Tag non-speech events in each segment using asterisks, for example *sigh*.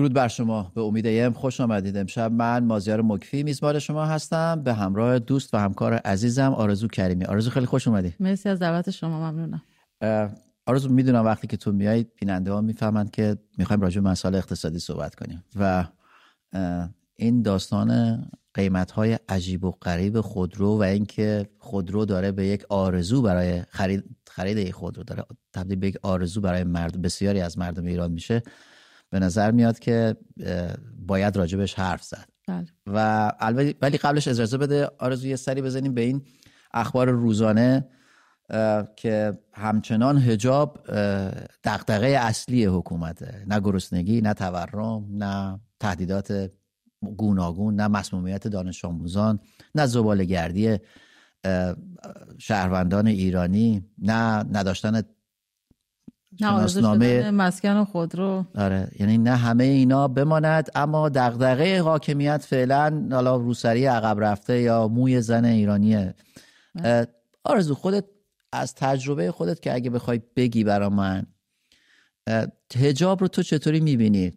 درود بر شما. به امید ایم خوش آمدید. امشب من مازیار مکفی میزبان شما هستم. به همراه دوست و همکار عزیزم آرزو کریمی. آرزو خیلی خوش اومدی. مرسی از دعوت شما. ممنونم. آرزو می‌دونم وقتی که تو میایید بیننده ها می‌فهمند که می‌خوایم راجع به مسائل اقتصادی صحبت کنیم. و این داستان قیمت های عجیب و غریب خودرو و اینکه خودرو داره به یک آرزو برای خرید خرید خودرو داره تبدیل به یک آرزو برای مرد بسیاری از مردم ایران میشه. به نظر میاد که باید راجبش حرف زد بله. و ولی قبلش اجازه بده آرزو یه سری بزنیم به این اخبار روزانه که همچنان هجاب دغدغه اصلی حکومته نه گرسنگی نه تورم نه تهدیدات گوناگون نه مسمومیت دانش آموزان نه زباله گردی شهروندان ایرانی نه نداشتن شناسنامه مسکن خود رو آره یعنی نه همه اینا بماند اما دغدغه حاکمیت فعلا حالا روسری عقب رفته یا موی زن ایرانیه. آرزو خودت از تجربه خودت که اگه بخوای بگی برا من هجاب رو تو چطوری می‌بینی؟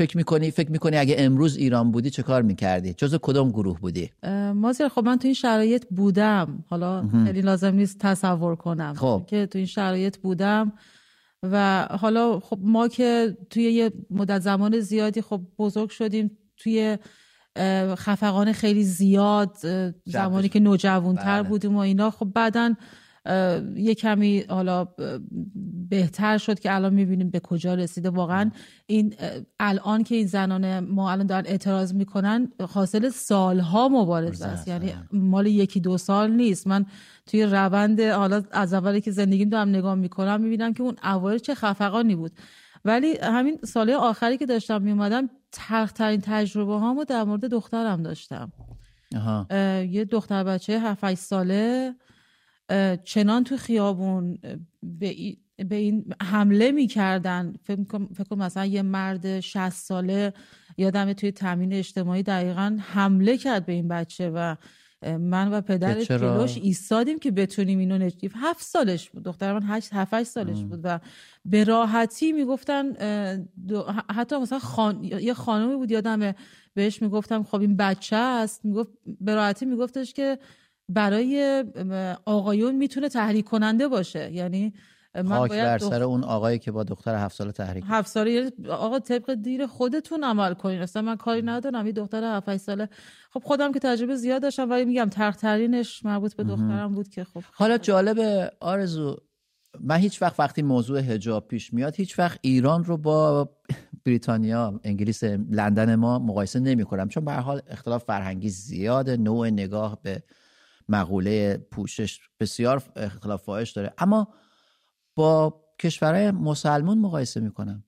فکر می‌کنی فکر می‌کنی اگه امروز ایران بودی چه کار می‌کردی؟ جز کدام گروه بودی؟ مازیار خب من تو این شرایط بودم. حالا خیلی لازم نیست تصور کنم خب. که تو این شرایط بودم. و حالا خب ما که توی یه مدت زمان زیادی خب بزرگ شدیم توی خفقان خیلی زیاد زمانی که نوجوانتر بله. بودیم و اینا. خب بعدا یه کمی حالا بهتر شد که الان می‌بینیم به کجا رسیده. واقعا این الان که این زنان ما الان دارن اعتراض می‌کنن حاصل سالها مبارزه است. یعنی مال یکی دو سال نیست. من توی روند حالا از اولی که زندگیم دارم نگاه می‌کنم می‌بینم که اون اوایل چه خفقانی بود. ولی همین ساله آخری که داشتم میومدم ترین تجربه هامو در مورد دخترم داشتم. یه دختر بچه 7 ساله. چنان تو خیابون به, به این حمله می‌کردن. فکر کنم مثلا یه مرد 60 ساله یادم توی تامین اجتماعی دقیقا حمله کرد به این بچه و من و پدرش جلوش ایستادیم که بتونیم اینو نجیب هفت سالش بود. دختر من هشت هفت سالش بود و به راحتی می‌گفتن حتی مثلا خان... یه خانمی بود یادمه بهش می‌گفتم خب این بچه است. می‌گفت به راحتی میگفتش که برای آقایون می‌تونه تحریک کننده باشه. یعنی من خاک بر سر اون آقایی که با دختر هفت ساله تحریک هفت ساله یعنی آقا طبق دیر خودتون عمل کنین. اصلا من کاری ندارم. این دختر هفت ساله. خب خودم که تجربه زیاد داشتم ولی میگم ترترینش مربوط به دخترم بود که خب. حالا جالب آرزو من هیچ وقت وقتی موضوع هجاب پیش میاد هیچ وقت ایران رو با بریتانیا انگلیس لندن ما مقایسه نمی کنم چون به حال اختلاف فرهنگی زیاد نوع نگاه به مقوله پوشش بسیار اختلاف فاحش داره. اما با کشورهای مسلمون مقایسه می‌کنم.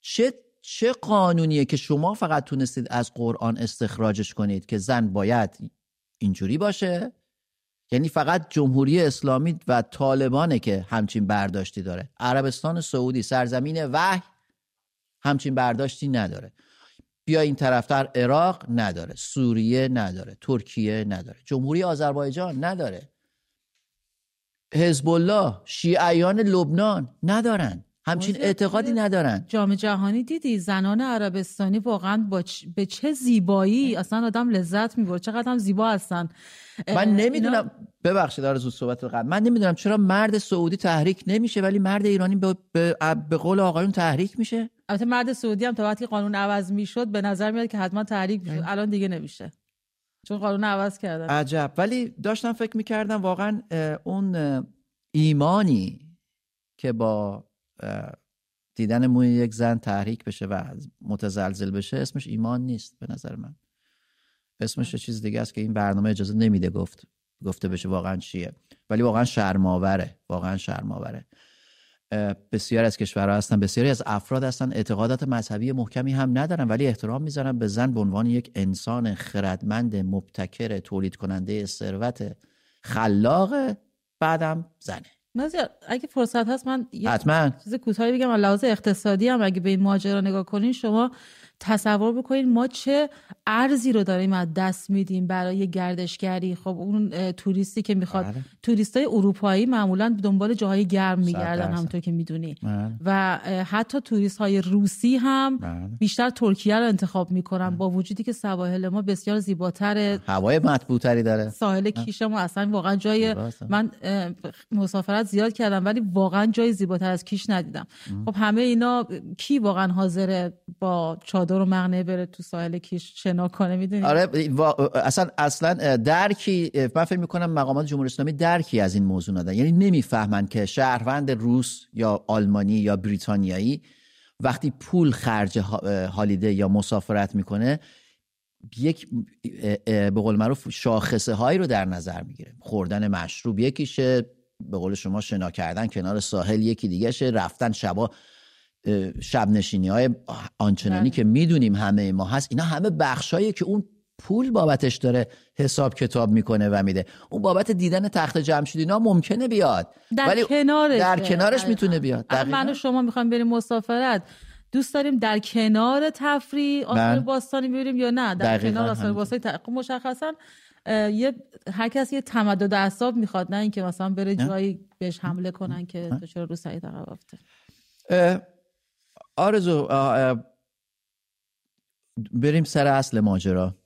چه چه قانونیه که شما فقط تونستید از قرآن استخراجش کنید که زن باید اینجوری باشه؟ یعنی فقط جمهوری اسلامی و طالبانه که همچین برداشتی داره. عربستان سعودی سرزمین وحی همچین برداشتی نداره. بیا این طرفتر عراق نداره سوریه نداره ترکیه نداره جمهوری آذربایجان نداره. حزب الله شیعیان لبنان ندارن. همچین اعتقادی ندارن. جام جهانی دیدی؟ زنان عربستانی واقعا با به چه زیبایی اصلا آدم لذت می‌بره چقدر هم زیبا هستن. من نمی‌دونم ببخشید آرزو صحبت قبل. من نمی‌دونم چرا مرد سعودی تحریک نمیشه ولی مرد ایرانی به, به, به قول آقایون تحریک میشه؟ البته مرد سعودی هم تا وقتی قانون عوض می‌شد به نظر میاد که حتما تحریک می‌شد الان دیگه نمیشه. چون قانون عوض کردن. عجب. ولی داشتم فکر می‌کردم واقعا اون ایمانی که با دیدن موی یک زن تحریک بشه و متزلزل بشه اسمش ایمان نیست به نظر من. اسمش چیز دیگه است که این برنامه اجازه نمیده گفت گفته بشه واقعا چیه. ولی واقعا شرماوره واقعا شرماوره بسیار از کشورها هستن بسیاری از افراد هستن اعتقادات مذهبی محکمی هم ندارن ولی احترام می‌ذارن به زن به عنوان یک انسان خردمند مبتکر تولید کننده ثروت خلاق بعدم زنه. نازیار اگه فرصت هست من حتما. چیز کوتاهی بگم لحاظ اقتصادی هم اگه به این ماجرا نگاه کنین شما تصور بکنید ما چه ارزی رو داریم از دست میدیم برای گردشگری خب اون توریستی که می‌خواد بله. توریستای اروپایی معمولا دنبال جاهای گرم میگردن. همونطور که می‌دونی بله. و حتی توریست های روسی هم بله. بیشتر ترکیه رو انتخاب می‌کنن با وجودی که سواحل ما بسیار زیباتره هوای مطبوعتری داره ساحل کیش ما اصلا واقعا جای. من مسافرت زیاد کردم ولی واقعا جای زیباتر از کیش ندیدم خب همه اینا کی واقعا حاضره با چادر و مغنه بره تو ساحل کیش شنا کنه می‌دونی؟ آره اصلا اصلا درکی من فکر می‌کنم مقامات جمهوری اسلامی درکی از این موضوع ندارن. یعنی نمی‌فهمن که شهروند روس یا آلمانی یا بریتانیایی وقتی پول خرج ها- هالیده یا مسافرت می‌کنه یک به قول معروف شاخصه هایی رو در نظر می‌گیره. خوردن مشروب یکیشه به قول شما شنا کردن کنار ساحل یکی دیگهشه رفتن شبا شب نشینی های آنچنانی بله. که می‌دونیم همه ما هست اینا همه بخشایی که اون پول بابتش داره حساب کتاب می‌کنه و میده. اون بابت دیدن تخت جمشید اینا ممکنه بیاد در ولی کنارش در کنارش می‌تونه بیاد. من و شما می‌خوایم بریم مسافرت. دوست داریم در کنار تفریح آثار بله. باستانی ببینیم یا نه؟ در کنار آثار. باستانی ت- خب مشخصا یه هر کسی یه تمدد اعصاب می‌خواد نه اینکه مثلا بره جایی بهش حمله کنن که تو چرا رو سعید عقب آرزو بریم سر اصل ماجرا.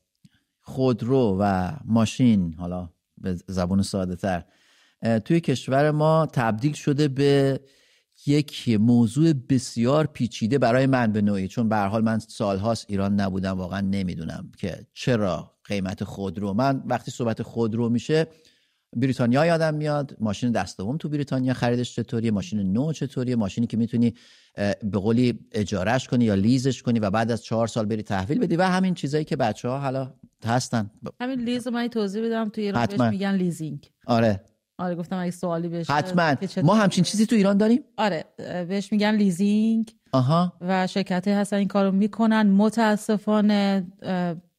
خودرو و ماشین حالا به زبان ساده تر. توی کشور ما تبدیل شده به یک موضوع بسیار پیچیده برای من به نوعی. چون به حال من سالهاست ایران نبودم واقعا نمی‌دونم که چرا قیمت خودرو. من وقتی صحبت خودرو میشه بریتانیا یادم میاد. ماشین دست دوم تو بریتانیا خریدش چطوریه؟ ماشین نو چطوریه؟ ماشینی که می‌تونی به قولی اجارهش کنی یا lease ش کنی و بعد از چهار سال بری تحویل بدی و همین چیزایی که بچه ها حالا هستن. همین lease من توضیح بدم. تو ایران. بهش میگن لیزینگ. آره. آره گفتم اگه سوالی بشه حتما. ما همچین چیزی تو ایران داریم؟ آره بهش میگن لیزینگ. آها. و شرکت هستن این کارو می‌کنن. متاسفانه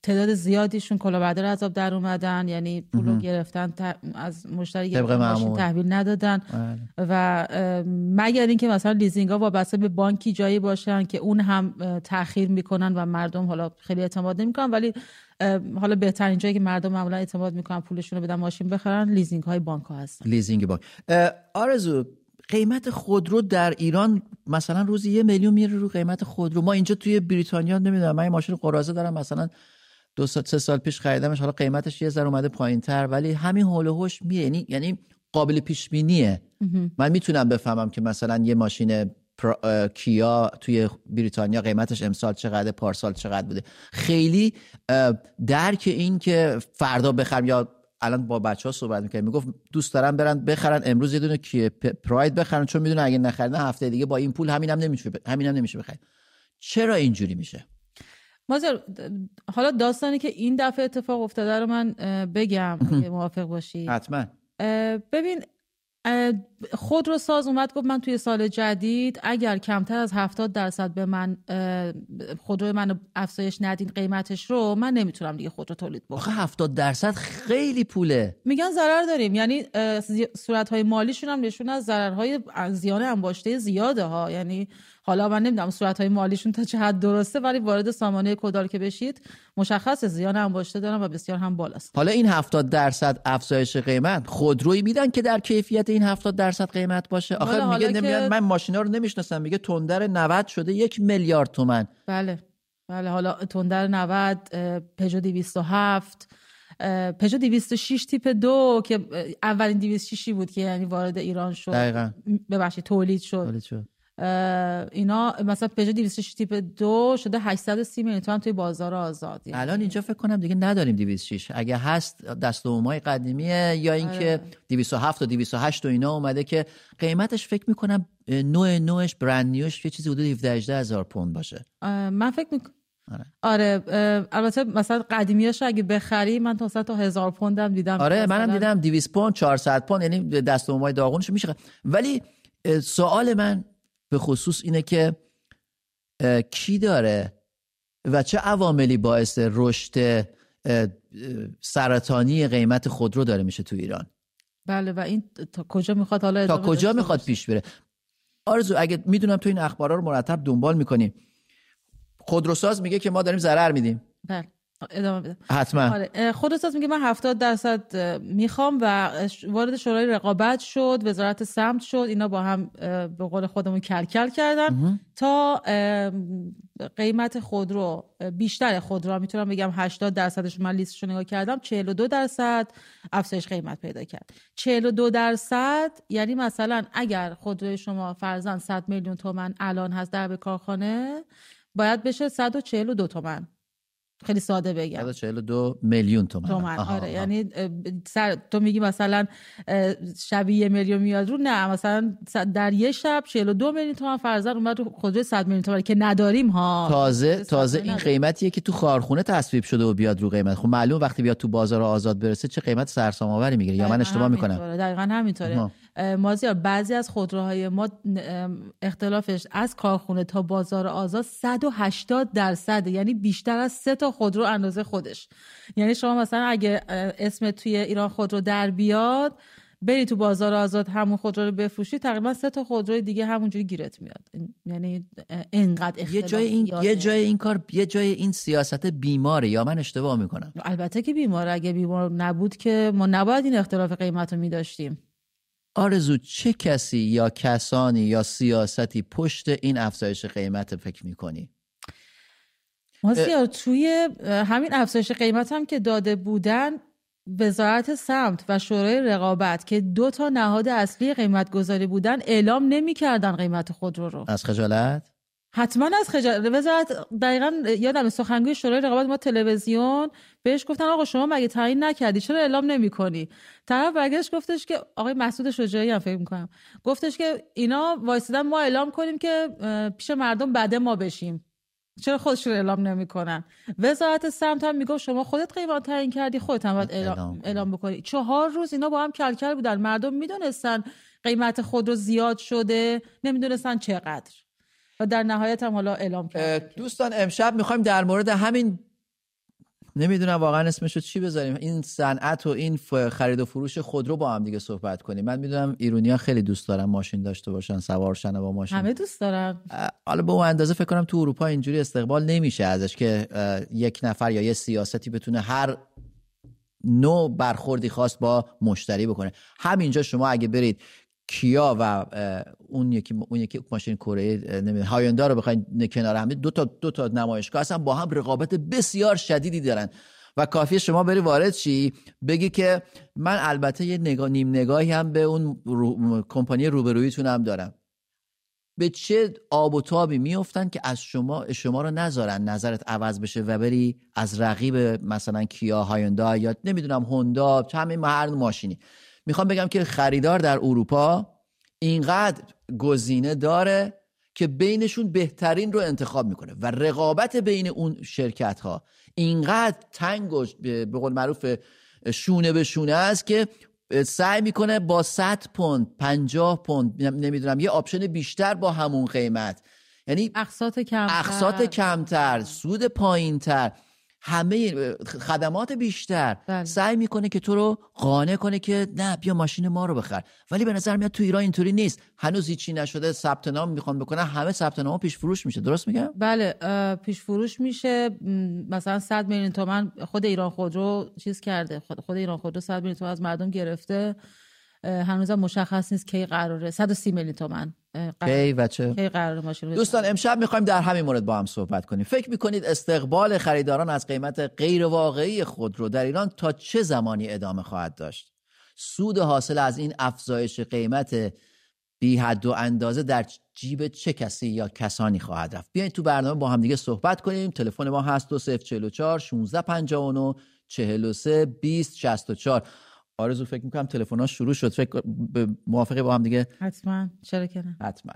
تعداد زیادیشون کلاهبردار از آب در اومدن یعنی پول رو گرفتن ت- از مشتری گرفتن. تحویل ندادن. بله. و مگر اینکه مثلا لیزینگ ها وابسته به بانکی جایی باشن که اون هم تاخیر می‌کنن و مردم حالا خیلی اعتماد نمی‌کنن ولی حالا بهترین جایی که مردم معمولا اعتماد می‌کنن پولشون رو بدن ماشین بخرن لیزینگ های بانک ها هستن. لیزینگ بانک. آرزو قیمت خودرو در ایران مثلا روزی یه میلیون میره رو قیمت خودرو. ما اینجا توی بریتانیا نمی‌دونم من ماشین قراضه دارم مثلا دو سال سه سال پیش خریدمش حالا قیمتش یه ذره اومده پایین تر ولی همین حول و حوش میره. یعنی یعنی قابل پیش بینیه من می‌تونم بفهمم که مثلا یه ماشین پرا- کیا توی بریتانیا قیمتش امسال چقدر پارسال چقدر بوده. خیلی درک این که فردا بخرم یا الان با بچه ها صحبت می‌کنم می‌گفت دوست دارم برن بخرن امروز یه دونه کیه پراید بخرن چون می‌دونه اگه نخریدن هفته دیگه با این پول همینم نمیشه ب- همینم نمیشه بخرید. چرا اینجوری میشه؟ مازر حالا داستانی که این دفعه اتفاق افتاده رو من بگم اگه موافق باشی. حتما. ببین اه، خودرو ساز اومد گفت من توی سال جدید اگر کمتر از 70 درصد به من اه، خودرو من افزایش ندین قیمتش رو من نمی‌تونم دیگه خودرو تولید بکنم. آخه 70 درصد خیلی پوله. میگن ضرر داریم. یعنی صورت های مالیشون هم نشون از ضررهای زیان انباشته زیاده ها. یعنی حالا من نمی‌دونم صورت های مالیشون تا چه حد درسته ولی وارد سامانه کدال که بشید مشخص زیان انباشته دارن و بسیار هم بالاست. حالا این 70 درصد افزایش قیمت خودرویی میدن که در کیفیت این 70 درصد قیمت باشه؟ حالا- میگه که- من ماشینا رو نمی‌شناسم میگه تندر 90 شده یک میلیارد تومن بله بله حالا تندر 90 اه، پژو 207 اه، پژو 206 تیپ دو که اولین 206 بود که یعنی وارد ایران شد. ببخشید تولید شد. تولید شد. اینا مثلا پژو 206 تیپ دو شده 830 میلیون تومن توی بازار آزاد یعنی. الان اینجا فکر کنم دیگه نداریم 206 اگه هست دست های قدیمیه یا اینکه 207 و 208 و اینا اومده که قیمتش فکر می‌کنم نوع نوعش برند نیوش یه چیزی حدود 17 18 هزار پوند باشه. من فکر می‌کنم آره. اه، البته مثلا قدیمیاش اگه بخری من تا تا هزار پوندم دیدم آره منم دیدم 200 پوند 400 پوند یعنی دست های داغونش میشه ولی سوال من به خصوص اینه که کی داره و چه عواملی باعث رشد سرطانی قیمت خودرو داره میشه تو ایران؟ بله و این تا کجا می‌خواد حالا تا کجا می‌خواد باشه؟ پیش بره؟ آرزو اگه می‌دونم تو این اخبارا رو مرتب دنبال می‌کنی. خودروساز میگه که ما داریم ضرر میدیم. بله. ادامه بده. حتما. آره. خودروساز میگه من 70 درصد می‌خوام و وارد شورای رقابت شد وزارت سمت شد اینا با هم به قول خودمون کلکل کردن. تا قیمت خودرو بیشتر خودرو می‌تونم بگم 80 درصدش من لیستش نگاه کردم 42 درصد افزایش قیمت پیدا کرد. 42 درصد یعنی مثلا اگر خودروی شما فرزن 100 میلیون تومن الان هست در کارخانه باید بشه 142 تومن. خیلی ساده بگم. 142 میلیون تومن. تومن. آره یعنی سر تو میگی مثلا شبیه یه میلیون میاد رو؟ نه مثلا در یه شب 42 میلیون تومن فرضاً اومد رو خودروی 100 میلیون تومن که نداریم ها. تازه تازه این قیمتیه که تو کارخونه تصویب شده و بیاد رو قیمت. خب معلوم وقتی بیاد تو بازار آزاد برسه چه قیمت سرسام آوری می‌گیره یا من اشتباه می‌کنم. دقیقاً همینطوره. مازیار بعضی از خودروهای ما اختلافش از کارخونه تا بازار آزاد 180 درصد یعنی بیشتر از سه تا خودرو اندازه خودش. یعنی شما مثلا اگه اسم توی ایران خودرو در بیاد بری تو بازار آزاد همون خودرو رو بفروشی تقریبا سه تا خودروی دیگه همونجوری گیرت میاد. یعنی انقدر یه جای این یه جای این کار یه جای این سیاست بیماره یا من اشتباه می‌کنم؟ البته که بیماره اگه بیمار نبود که ما نباید این اختلاف قیمت رو میداشتیم. آرزو چه کسی یا کسانی یا سیاستی پشت این افزایش قیمت فکر می‌کنی؟ مازیار توی همین افزایش قیمت هم که داده بودن وزارت سمت و شورای رقابت که دو تا نهاد اصلی قیمت گذاری بودن اعلام نمی‌کردن قیمت خودرو رو از خجالت حتما از خجالت. وزارت دقیقا یادم سخنگوی شورای رقابت ما تلویزیون بهش گفتن آقا شما مگه تعیین نکردی؟ چرا اعلام نمی‌کنی؟ طرف برگشت گفتش که آقای مسعود شجاعی هم فکر می‌کنم. گفتش که اینا وایسیدن ما اعلام کنیم که پیش مردم بعد ما بشیم. چرا خودشون اعلام نمی‌کنن؟ وزارت سمت هم می‌گفت شما خودت قیمت تعیین کردی خودت هم باید اعلام, اعلام بکنی. چهار روز اینا با هم کلکل بودن. مردم می‌دونستن قیمت خود رو زیاد شده نمی‌دونستن چقدر. و در نهایت هم حالا اعلام کرد. دوستان امشب می‌خوایم در مورد همین نمی‌دونم واقعا اسمشو چی بذاریم. این صنعت و این خرید و فروش خودرو با هم دیگه صحبت کنیم. من می‌دونم ایرونیا خیلی دوست دارن ماشین داشته باشن سوارشن با ماشین. همه دوست دارن. حالا به اون اندازه فکر کنم تو اروپا اینجوری استقبال نمیشه ازش که یک نفر یا یه سیاستی بتونه هر نوع برخوردی خواست با مشتری بکنه. همینجا شما اگه برید کیا و اون یکی اون یکی ماشین کره نمی‌دونم هایوندا رو بخواید کنار هم دو تا دو تا نمایشگاه اصلا با هم رقابت بسیار شدیدی دارن. و کافیه شما بری وارد چی بگی که من البته یه نگاه نیم نگاهی هم به اون رو... کمپانی روبرویتون هم دارم. به چه آب و تابی میفتن که از شما شما رو نذارن نظرت عوض بشه و بری از رقیب مثلا کیا هایوندا یا نمی‌دونم هوندا همین هر ماشینی. می‌خوام بگم که خریدار در اروپا اینقدر گزینه داره که بینشون بهترین رو انتخاب می‌کنه و رقابت بین اون شرکت ها اینقدر تنگ و به قول معروف شونه به شونه است که سعی می‌کنه با 100 پوند 50 پوند نمی‌دونم یه آپشن بیشتر با همون قیمت. یعنی اقساط کمتر. اقساط کمتر سود پایینتر. همه خدمات بیشتر. بله. سعی می‌کنه که تو رو قانع کنه که نه بیا ماشین ما رو بخر. ولی به نظر میاد تو ایران اینطوری نیست. هنوز هیچی نشده ثبت نام می‌خوان بکنن. همه ثبت نام پیش فروش میشه. درست میگم؟ بله پیش فروش میشه. مثلا 100 میلیون تومن خود ایران خودرو چیز کرده. خود ایران خودرو 100 میلیون تومن از مردم گرفته. هنوزم مشخص نیست کی قراره. 130 میلیون تومن کی و چه؟ کی قرار ماشین دوستان امشب می‌خوایم در همین مورد با هم صحبت کنیم. فکر می‌کنید استقبال خریداران از قیمت غیر واقعی خودرو در ایران تا چه زمانی ادامه خواهد داشت؟ سود حاصل از این افزایش قیمت بی حد و اندازه در جیب چه کسی یا کسانی خواهد رفت؟ بیاین تو برنامه با هم دیگه صحبت کنیم. تلفن ما هست 2044 1659 43 20 64 آرزو فکر می‌کنم تلفن شروع شد. فکر موافقه با هم دیگه؟ حتما. چرا که حتما.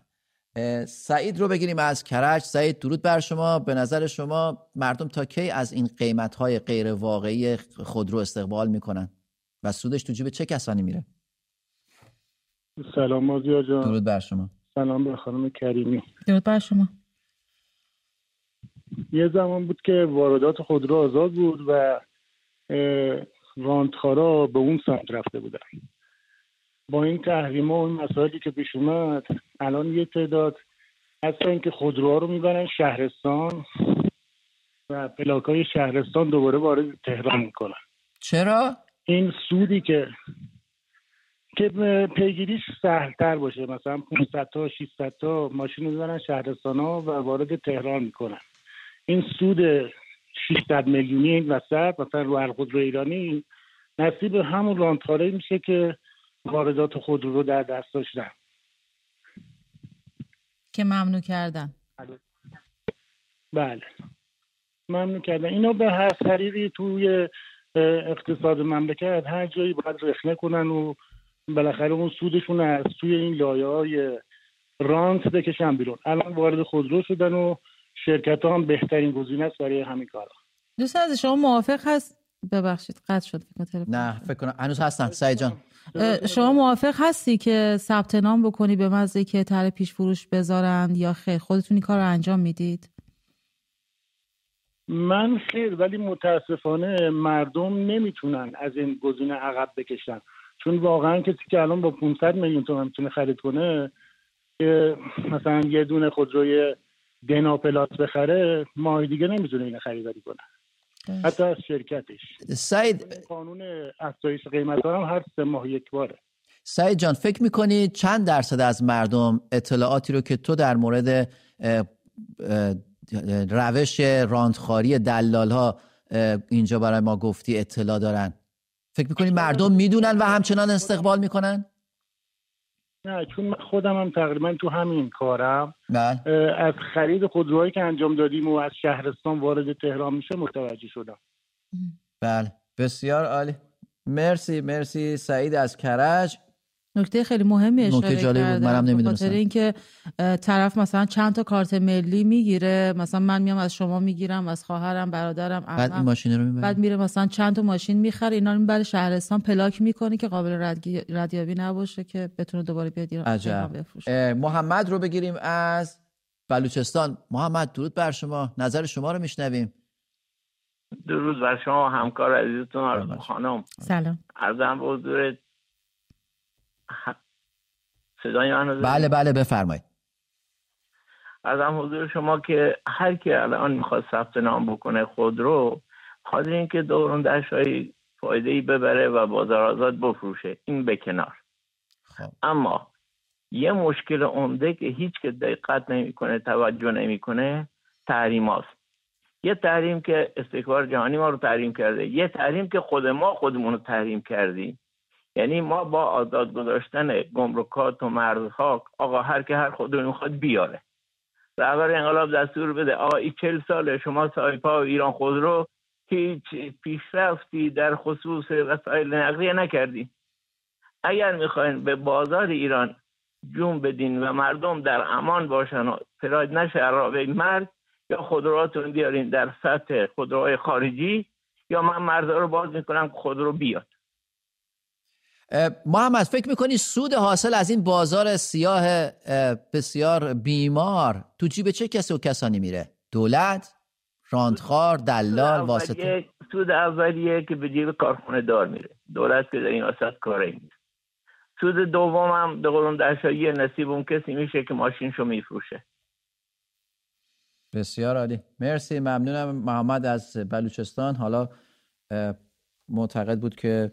سعید رو بگیریم از کرج. سعید درود بر شما. به نظر شما مردم تا کی از این قیمت های غیر واقعی خودرو استقبال می‌کنن؟ و سودش تو جیب چه کسانی میره؟ سلام مازیار جان. درود بر شما. سلام به خانم کریمی. درود بر شما. یه زمان بود که واردات خودرو آزاد بود و راندخارا به اون سمت رفته بودن. با این تحریم و این مسائلی که پیش اومد الان یه تعداد حتی اینکه خودروها رو می‌برن شهرستان و پلاک های شهرستان دوباره وارد تهران می‌کنن. چرا؟ این سودی که که پیگیریش سهلتر باشه. مثلا 500 تا 600 تا ماشین رو می‌برن شهرستان ها و وارد تهران می‌کنن. این سود 600 میلیونی این وسط مثلا رو خودرو ایرانی نصیب همون رانتاره میشه که واردات خودرو رو در دست داشتن. که ممنوع کردن. بله. ممنوع کردن. اینا به هر طریقی توی اقتصاد مملکت هر جایی باید رخنه کنن و بالاخره اون سودشون از توی این لایه های رانت بکشن بیرون. الان وارد خودرو شدن و شرکت ها هم بهترین گزینه است برای همین کارا. دوست از شما موافق هست؟ ببخشید قطع شد نه فکر کنم. هنوز هستم سعید جان. شما موافق هستی که ثبت نام بکنی به مزه که طرح پیش فروش بذارند یا خیر؟ خودتونی کار رو انجام می‌دید؟ من خیر ولی متاسفانه مردم نمی‌تونن از این گزینه عقب بکشن. چون واقعا کسی که الان با 500 میلیون تومن می‌تونه خرید کنه که مثلا یه دونه خودروی دنا پلاس بخره ماه دیگه نمی‌تونه اینو خریداری کنه. حتی از شرکتش. سعید قانون افزایش قیمت هم هر سه ماه یک باره. سعید جان فکر می‌کنی چند درصد از مردم اطلاعاتی رو که تو در مورد روش راندخاری دلال ها اینجا برای ما گفتی اطلاع دارن؟ فکر می‌کنی مردم می‌دونن و همچنان استقبال می‌کنن؟ نه چون خودم هم تقریبا تو همین کارم. بله. از خرید خودروهایی که انجام دادیم و از شهرستان وارد تهران میشه متوجه شدم. بله. بسیار عالی. مرسی مرسی. سعید از کرج. نکته خیلی مهمی اشاره نکته جالب بود منم نمی‌دونستم. اینکه طرف مثلا چند تا کارت ملی می‌گیره مثلا من میام از شما می‌گیرم از خواهرم برادرم بعد این ماشین رو می‌بره بعد میره مثلا چند تا ماشین می‌خره اینا رو می‌بره شهرستان پلاک می‌کنه که قابل ردیابی نباشه که بتونه دوباره بیاد ایران. محمد رو بگیریم از بلوچستان. محمد درود بر شما. نظر شما رو میشنویم. درود بر شما همکار عزیزتون خانم. سلام. ارزم حضور *laughs* صدای من بله بله بفرمایید. از هم حضور شما که هر کی الان می‌خواد ثبت نام بکنه خود رو خاطر اینکه دورون دشتایی فایده ای ببره و بازار آزاد بفروشه این به کنار. خب. اما یه مشکل عمده که هیچ که دقت نمی‌کنه توجه نمی‌کنه تحریم هاست. یه تحریم که استکبار جهانی ما رو تحریم کرده یه تحریم که خود ما خودمون رو تحریم کردیم. یعنی ما با آزاد گذاشتن گمرکات و مرزها آقا هر که هر خود می‌خواد بیاره. رهبر انقلاب دستور بده. آقا این چل ساله شما سایپا و ایران خودرو هیچ پیشرفتی در خصوص وسایل نقلیه نکردی. اگر می‌خواین به بازار ایران جون بدین و مردم در امان باشن و پراید نشه عرابه مرگ یا خودروهاتون بیارین در سطح خودروهای خارجی یا من مرزها رو باز می‌کنم خودرو بیاد. محمد فکر می‌کنی سود حاصل از این بازار سیاه بسیار بیمار تو جیب چه کسی و کسانی میره؟ دولت راندخار دلال واسطه؟ سود اولیه که به جیب کارخونه دار میره. دولت که در این وسط کاره میره سود دوم هم به قولون درشایی نصیب اون کسی میشه که ماشینشو میفروشه. بسیار عالی. مرسی ممنونم. محمد از بلوچستان. حالا معتقد بود که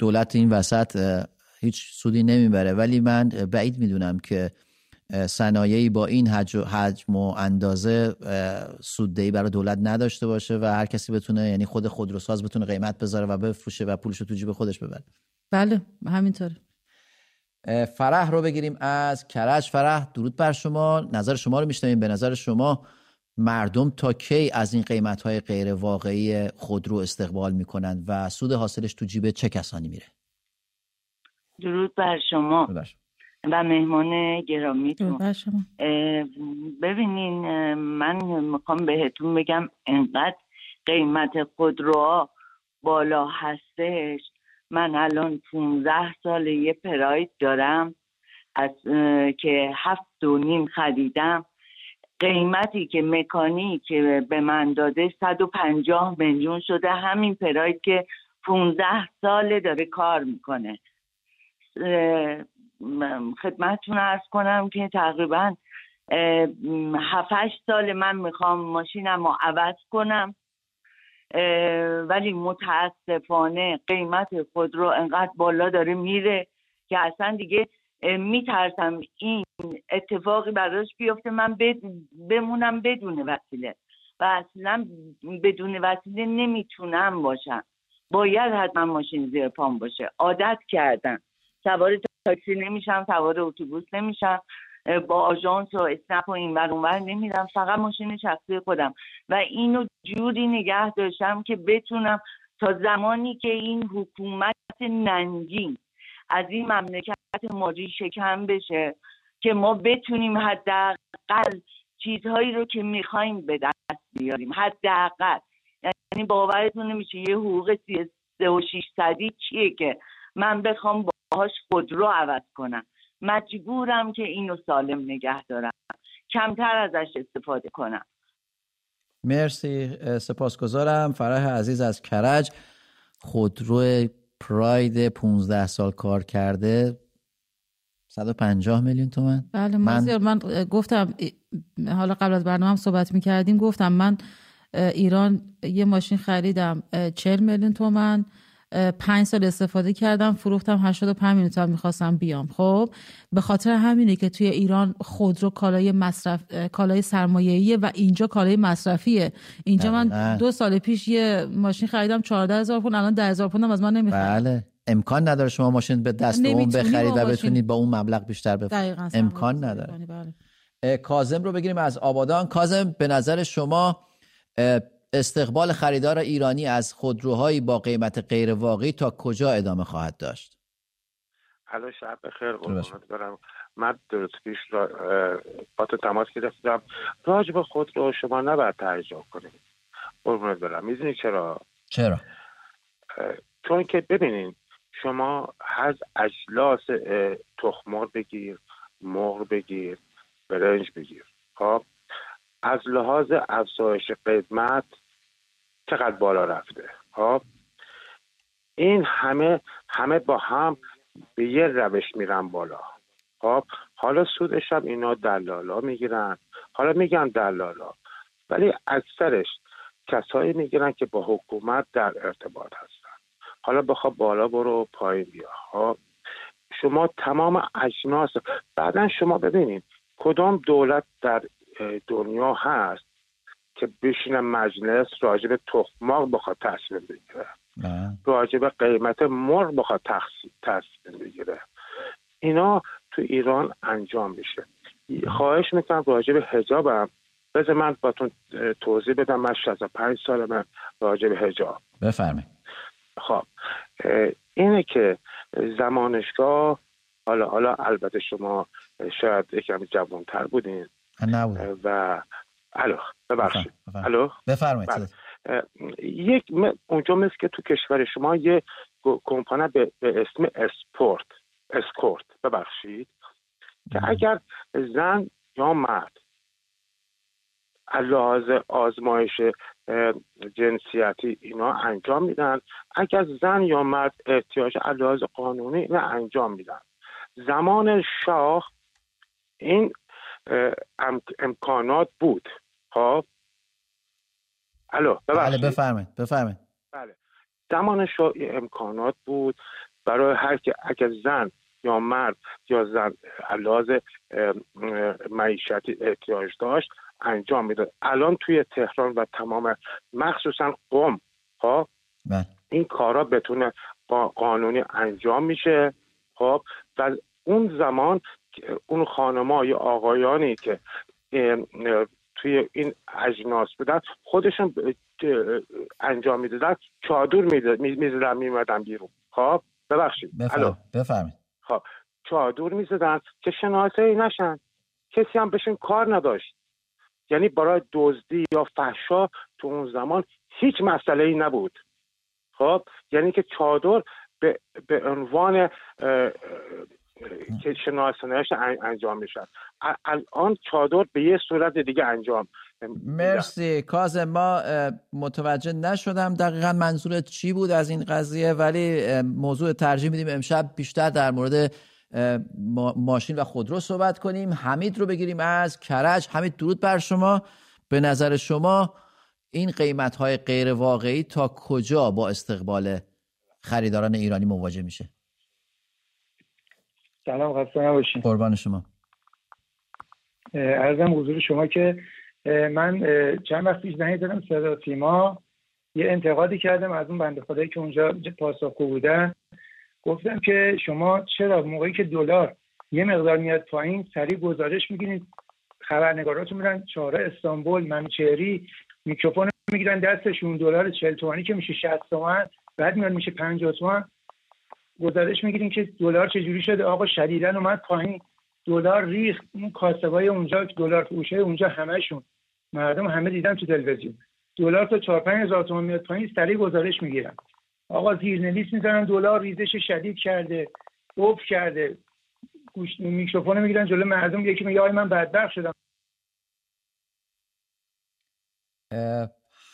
دولت این وسط هیچ سودی نمی‌بره. ولی من بعید می‌دونم که صنایعی با این حجم و اندازه سوددهی برای دولت نداشته باشه و هر کسی بتونه یعنی خود خودروساز بتونه قیمت بذاره و بفروشه و پولش رو تو جیب خودش ببره. بله همینطوره. فرح رو بگیریم از کرج. فرح درود بر شما. نظر شما رو میشنویم. به نظر شما مردم تا کی از این قیمت های غیر واقعی خودرو استقبال می‌کنند و سود حاصلش تو جیب چه کسانی میره؟ درود بر شما. و مهمان گرامیتون. ببینین من می‌خوام بهتون بگم انقدر قیمت خودروها بالا هستش. من الان 15 سال یه پراید دارم. از که هفت و نیم خریدم. قیمتی که مکانی که به من داده 150 میلیون شده. همین پراید که 15 ساله داره کار می‌کنه. خدمتتون ارز کنم که تقریبا هفتش سال من می‌خوام ماشینم رو عوض کنم. ولی متاسفانه قیمت خودرو انقدر بالا داره میره که اصلا دیگه میترسم این اتفاقی براش بیفته من بمونم بدون وسیله. و اصلا بدون وسیله نمی‌تونم باشم. باید حتما ماشین زیر پام باشه. عادت کردم. سوار تاکسی نمیشم سوار اتوبوس نمیشم با آژانس و اسنپ و این ور اونور نمیرم. فقط ماشین شخصی خودم. و اینو جوری نگه داشتم که بتونم تا زمانی که این حکومت ننگین از این مملکت ماجی شکم بشه که ما بتونیم حداقل چیزهایی رو که می‌خوایم به دست بیاریم. حداقل. یعنی باورتون نمیشه یه حقوق سه و صدی چیه که من بخوام باهاش خودرو عوض کنم. مجبورم که اینو سالم نگه دارم. کمتر ازش استفاده کنم. مرسی. سپاسگزارم. فرح عزیز از کرج. خودرو پراید 15 سال کار کرده. 150 میلیون تومن بله من, من گفتم حالا قبل از برنامه هم صحبت می‌کردیم گفتم من ایران یه ماشین خریدم 40 میلیون تومن پنج سال استفاده کردم فروختم 85 میلیون تومن می‌خواستم بیام. خب به خاطر همینه که توی ایران خودرو کالای مصرف کالای سرمایه‌ایه و اینجا کالای مصرفیه. اینجا من دو سال پیش یه ماشین خریدم 14 هزار پوند الان 10 هزار پوند از من نمی‌خواد بله. امکان نداره شما ماشین به دست اون بخرید و بتونید با اون مبلغ بیشتر بفروشید امکان نداره. بله. کازم رو بگیریم از آبادان. کازم به نظر شما استقبال خریدار ایرانی از خودروهایی با قیمت غیر واقعی تا کجا ادامه خواهد داشت؟ حالا شب بخیر قربانت برم. من درست پیش را با تو تماس گرفتم. راجب به خود رو شما نباید ترجمه کنید. قربانت برم. می‌دونی چرا؟ چرا؟ چون که ببینید شما از اجلاس تخمر بگیر مرغ بگیر برنج بگیر. خب؟ از لحاظ افزایش قیمت چقدر بالا رفته؟ خب؟ این همه همه با هم به یه روش میرن بالا. خب؟ حالا سودش هم اینا دلالا می‌گیرن. حالا میگن دلالا ولی اکثرش کسایی می‌گیرن که با حکومت در ارتباط هستن. حالا بخواب بالا برو پایین بیا. خب. شما تمام اجناس بعدا شما ببینید کدام دولت در دنیا هست که بشینه مجلس راجب تخماق بخواد تصمیم بگیره. راجب قیمت مرغ بخواد تصمیم بگیره. اینا تو ایران انجام میشه. خواهش می‌کنم راجب حجابم. بذار من باتون توضیح بدم. من 65 سال من راجب حجاب. بفرمایید. خب اینه که زمانشگاه حالا حالا البته شما شاید یکم جوانتر بودین. و الو ببخشید. الو؟ بفرمایید. بله. یک اونجا مثل که تو کشور شما یه کمپانه به, اسم اسپورت اسکورت ببخشید که اگر زن یا مرد لحاظ آزمایش جنسیتی اینا انجام میدن. اگر زن یا مرد احتیاج لحاظ قانونی اینا انجام میدن. زمان شاه این امکانات بود. خب؟ الو بله بفرمایید بفرمایید. بله. زمان شاه امکانات بود برای هر که اگر زن یا مرد یا زن لحاظ معیشتی احتیاج داشت انجام می‌داد. الان توی تهران و تمام مخصوصا قم خب بله. این کارا بتونه قانونی انجام میشه خب و اون زمان اون خانما یا آقایانی که توی این اجناس بودن خودشون انجام می‌دادن چادر می‌زدن میمدن بیرون. خب ببخشید. بفرمایید. خب چادر می‌زدن که شناسایی نشن. کسی هم بهشون کار نداشت. یعنی برای دزدی یا فحشا تو اون زمان هیچ مسئله ای نبود. خب یعنی که چادر به, به عنوان که شناسانیش انجام میشن الان چادر به یه صورت دیگه انجام. مرسی. کازم ما متوجه نشدم دقیقا منظورت چی بود از این قضیه ولی موضوع ترجیح میدیم امشب بیشتر در مورد ماشین و خودرو صحبت کنیم. حمید رو بگیریم از کرج. حمید درود بر شما. به نظر شما این قیمت های غیر واقعی تا کجا با استقبال خریداران ایرانی مواجه میشه؟ سلام خسته نباشین. قربان شما. ارزم حضور شما که من چند وقت پیش زنگ زدم صدا سیما. یه انتقادی کردم از اون بنده خدایی که اونجا پاسخگو بودن گفتم که شما چرا موقعی که دلار یه مقدار میاد پایین سریع گزارش می‌گیرید. خبرنگاراتون میرن چهاره استانبول منچری میکروفون می‌گیرن دستشون دلار 40 تومانی که میشه 60 تومن بعد میاد میشه 50 تومن گزارش می‌گیریم که دلار چجوری شده. آقا شدیدن اومد پایین. دلار ریخت. اون کاسبای اونجا دلار فروشه اونجا همشون مردم همه دیدن تو تلویزیون. دلار تا 4 5 هزار تومان میاد پایین سریع گزارش می‌گیرن. آقا زیرنویس می‌زنن دلار ریزش شدید کرده اوف کرده. گوش میکروفون می‌گیرن جلو مردم. یکی میگه آی من بدبخت شدم.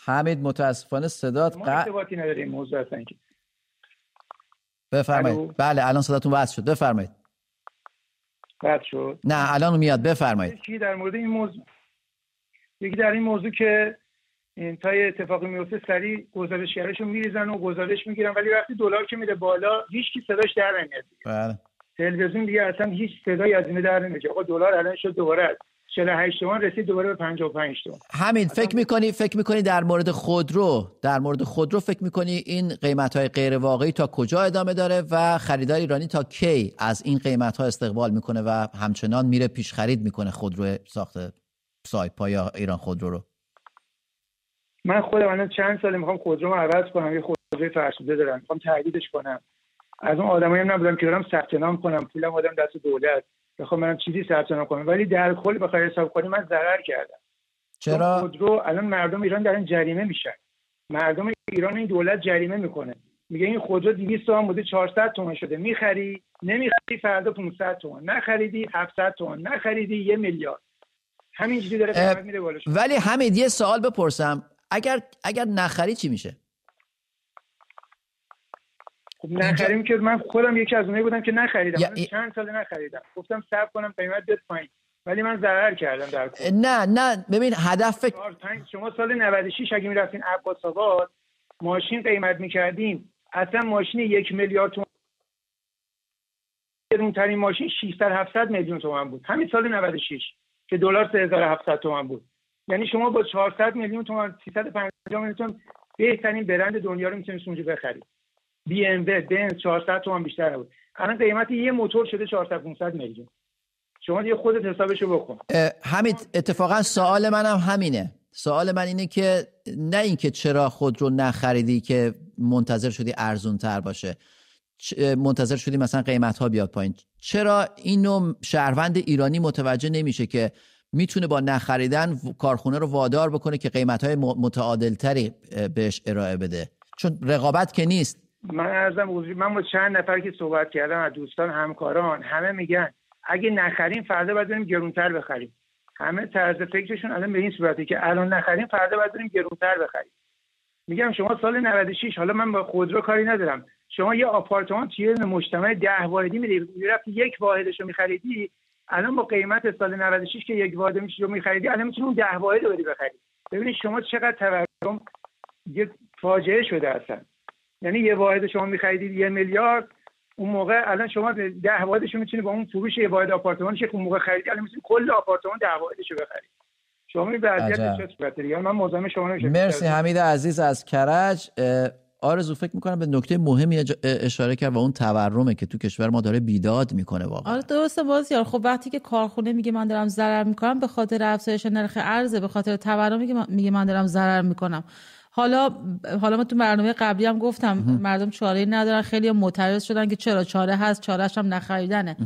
حمید متاسفانه صدات ما ارتباطی نداریم موضوع اصلا بفرمایید. بله الان صداتون وصل شد. بفرمایید. قطع شد. نه الان میاد. بفرمایید. یکی در مورد این موضوع یکی در این موضوع که تا یه اتفاقی میفته سریع گزارشگراشو میریزن و گزارش می‌گیرن ولی وقتی دلار که میره بالا هیچ کی صداش در نمیاد بله. تلویزیون دیگه اصلا هیچ صدایی از این در نمیاد. آقا دلار الان شد دوباره 48 تومن رسید دوباره به 55 تومن همین فکر می‌کنی فکر می‌کنی در مورد خودرو در مورد خودرو فکر می‌کنی این قیمت های غیر واقعی تا کجا ادامه داره و خریدار ایرانی تا کی از این قیمت ها استقبال می‌کنه و همچنان میره پیش خرید می‌کنه خودرو ساخته سایپا یا ایران خودرو رو؟ من خودم الان چند ساله می‌خوام خودرو عوض کنم یه خودروی فرسوده دارم می‌خوام تهدیدش کنم. از اون آدمایی هم نبودم که دارم ثبت نام کنم پولم آدم دست دولت. بخوام منم چیزی ثبت نام کنم. ولی در کل بخوای حساب کنی من ضرر کردم. چرا؟ خودرو الان مردم ایران دارن جریمه میشن. مردم ایران این دولت جریمه می‌کنه. میگه این خودرو 200 تومن بوده 400 تومن شده. می‌خری؟ نمی‌خری؟ فردا 500 تومن نخریدی؟ 700 تومن نخریدی؟ یه میلیارد. همینجوری داره میره بالا ولی همین یه سوال بپرسم. اگر اگر نخری چی میشه؟ خب نخریم که من خودم یکی از اونایی بودم که نخریدم. من چند سال نخریدم. گفتم صبر کنم قیمت بیاد پایین. ولی من ضرر کردم در کل. نه نه ببین هدف شما سال 96 اگه می‌رفتین عباس آباد ماشین قیمت می‌کردین اصلا ماشین یک میلیارد تومان گرونترین ماشین 600 700 میلیون تومان بود. همین سال 96 که دلار 3700 تومان بود. یعنی شما با 400 میلیون تومان 350 میلیون تومان بهترین برند دنیا رو می‌تونید اونجا بخرید بی ام و بنز 400 تومان بیشتر بود الان قیمت یه موتور شده 400 500 میلیون. شما دیگه خودت حسابشو بکن. همین اتفاقا سوال منم همینه. سوال من اینه که نه اینکه چرا خود رو نخریدی که منتظر شدی ارزون تر باشه منتظر شدی مثلا قیمت ها بیاد پایین. چرا اینو شهروند ایرانی متوجه نمیشه که می‌تونه با نخریدن کارخونه رو وادار بکنه که قیمت های متعادل تری بهش ارائه بده. چون رقابت که نیست. من ارزم من با چند نفر که صحبت کردم از دوستان همکاران همه میگن اگه نخریم فردا باید بریم گرونتر بخریم. همه طرز فکرشون الان به این صورته که الان نخریم فردا باید بریم گرونتر بخریم. میگم شما سال 96 حالا من با خودرو کاری ندارم. شما یه آپارتمان توی مجتمع ده واحدی می‌رفتی یک واحدش رو میخریدی الان با قیمت سال 96 که یک واحد میشه رو میخریدی الان می‌تونی اون ده واحد رو بری بخری. ببینید شما چقدر تورم یه فاجعه شده اصلا. یعنی یه واحد شما میخریدید یه میلیارد اون موقع الان شما ده واحدش رو می‌تونید با اون فروش یه واحد آپارتمانش که اون موقع خریدی الان می‌تونید کل آپارتمان ده واحدش رو بخرید شما این وضعیت چه صورته من مزاحم شما نمیشم مرسی حمید عزیز از کرج. آرزو فکر می‌کنم به نکته مهمی اشاره کرد و اون تورمه که تو کشور ما داره بیداد می‌کنه واقعا. آره درسته بازیار خب وقتی که کارخونه میگه من دارم ضرر می‌کنم به خاطر افزایش نرخ ارزه به خاطر تورم میگه میگه من دارم ضرر می‌کنم. حالا حالا ما تو برنامه قبلی هم گفتم مردم چاره ندارن خیلی معترض شدن که چرا چاره هست چارهش هم نخریدنه.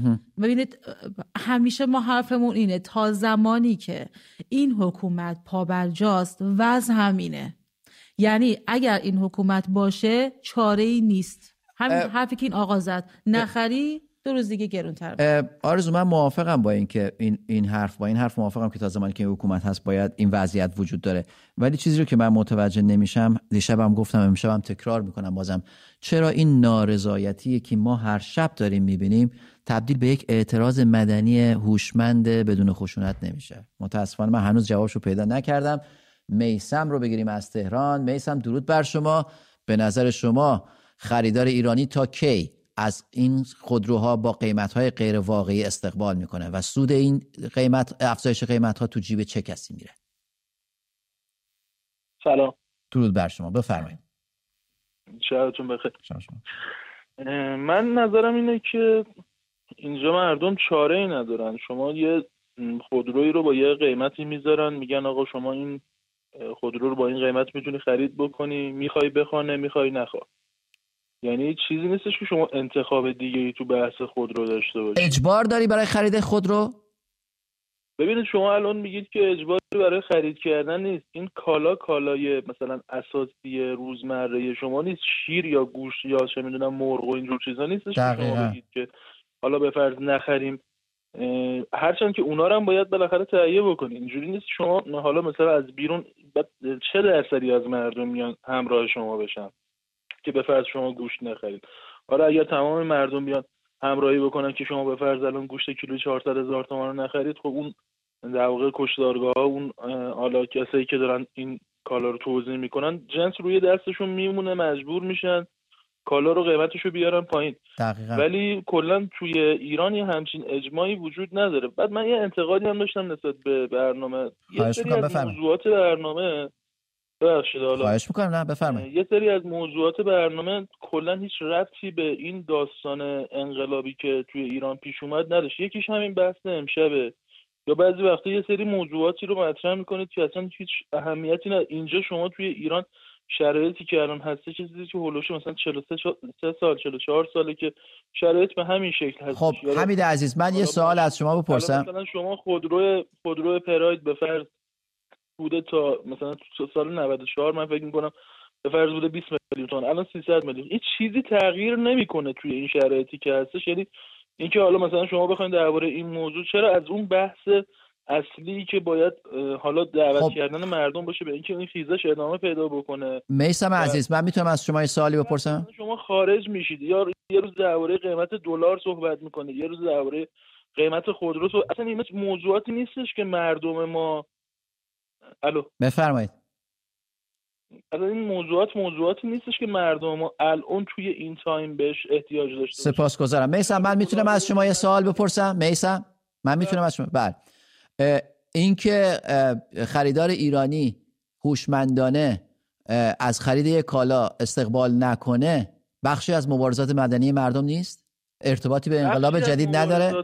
ببینید همیشه ما حرفمون اینه تا زمانی که این حکومت پابرجاست وضع همینه یعنی اگر این حکومت باشه چاره ای نیست. همین حرفی که این آقا زد. نخری دو روز دیگه گرونتر آرزو من موافقم با اینکه این این حرف با این حرف موافقم که تا زمانی که حکومت هست باید این وضعیت وجود داره. ولی چیزی رو که من متوجه نمیشم دیشبم گفتم امشبم تکرار می‌کنم بازم. چرا این نارضایتی که ما هر شب داریم می‌بینیم تبدیل به یک اعتراض مدنی هوشمند بدون خشونت نمیشه؟ متاسفانه من هنوز جوابش رو پیدا نکردم. میسم رو بگیریم از تهران. میسم درود بر شما. به نظر شما خریدار ایرانی تا کی از این خودروها با قیمت های غیر واقعی استقبال می‌کنه و سود این قیمت افزایش قیمت ها تو جیب چه کسی میره؟ سلام. درود بر شما. بفرمایید. شبتون بخیر. من نظرم اینه که اینجا مردم چاره ای ندارن. شما یه خودرویی رو با یه قیمتی می‌ذارن. میگن آقا شما این خودرو رو با این قیمت می‌تونی خرید بکنی. می‌خوای بخوانه می‌خوای نخوا یعنی چیزی نیستش که شما انتخاب دیگه ای تو بحث خودرو داشته باشید اجبار داری برای خرید خودرو؟ ببینید شما الان میگید که اجباری برای خرید کردن نیست. این کالا کالای مثلا اساسی روزمره شما نیست. شیر یا گوشت یا چه می‌دونم مرغ و اینجور چیزا نیستش که شما بگید که حالا به فرض نخریم. هرچند که اونا رو هم باید بالاخره تهیه بکنید اینجوری نیست. شما حالا مثلا از بیرون چه درصدی از مردم میان همراه شما بشن که به فرض شما گوشت نخرید؟ حالا اگر تمام مردم بیان همراهی بکنن که شما به فرض الان گوشت کیلو 400 هزار تومان رو نخرید خب اون در واقع کشدارگاه ها اون حالا کسایی که دارن این کالا رو توضیح می‌کنن جنس روی دستشون میمونه مجبور میشن کالا رو قیمتش رو بیارن پایین. دقیقا. ولی کلا توی ایران یه همچین اجماعی وجود نداره. بعد من یه انتقادی هم داشتم نسبت به برنامه. یه سری از موضوعات برنامه ببخشید حالا. می‌کنم نه بفرمایید. یه سری از موضوعات برنامه کلا هیچ ربطی به این داستان انقلابی که توی ایران پیش اومد نداشت. یکیش همین بحث امشبه یا بعضی وقتا یه سری موضوعاتی رو مطرح می‌کنید که اصلا هیچ اهمیتی نه اینجا شما توی ایران شرایطی که الان هسته چیزی که هولوش مثلا 43 سال 44 ساله که شرایط به همین شکل هست. خب حمید عزیز من یه سوال از شما بپرسم. مثلا شما خودرو خودرو پراید به فرض بوده تا مثلا سال 94 من فکر می‌کنم به فرض بوده 20 میلیون تومان الان 300 میلیون. این چیزی تغییر نمی‌کنه توی این شرایطی که هستش. یعنی اینکه حالا مثلا شما بخواید درباره این موضوع چرا از اون بحث اصلی که باید حالا دعوت خب. کردن مردم باشه به اینکه این خیزش ادامه پیدا بکنه. میسم عزیز من می‌تونم از شما یه سوالی بپرسم؟ شما خارج میشید. یا یه روز درباره قیمت دلار صحبت می‌کنید. یه روز درباره قیمت خودرو اصلا این موضوعاتی نیستش که مردم ما الو. بفرمایید. از این موضوعات موضوعاتی نیستش که مردم ما الان توی این تایم بهش احتیاج داشته سپاسگزارم. میسم من می‌تونم از شما یه سوال بپرسم؟ میسم من می‌تونم از شما بله. اینکه خریدار ایرانی هوشمندانه از خرید یک کالا استقبال نکنه بخشی از مبارزات مدنی مردم نیست؟ ارتباطی به انقلاب جدید نداره؟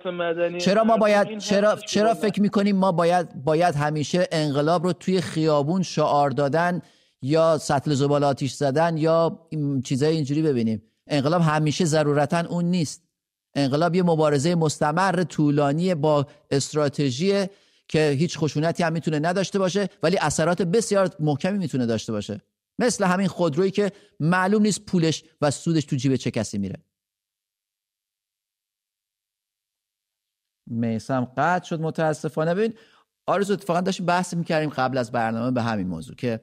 چرا ما باید چرا چرا فکر می‌کنیم ما باید باید همیشه انقلاب رو توی خیابون شعار دادن یا سطل زبال آتیش زدن یا چیزای اینجوری ببینیم؟ انقلاب همیشه ضرورتا اون نیست. انقلاب یه مبارزه مستمر طولانی با استراتژی که هیچ خشونتی هم می‌تونه نداشته باشه ولی اثرات بسیار محکمی می‌تونه داشته باشه. مثل همین خودرویی که معلوم نیست پولش و سودش تو جیب چه کسی میره. میسم قطع شد متاسفانه. ببین آرزو اتفاقا داشتیم بحث می‌کردیم قبل از برنامه به همین موضوع که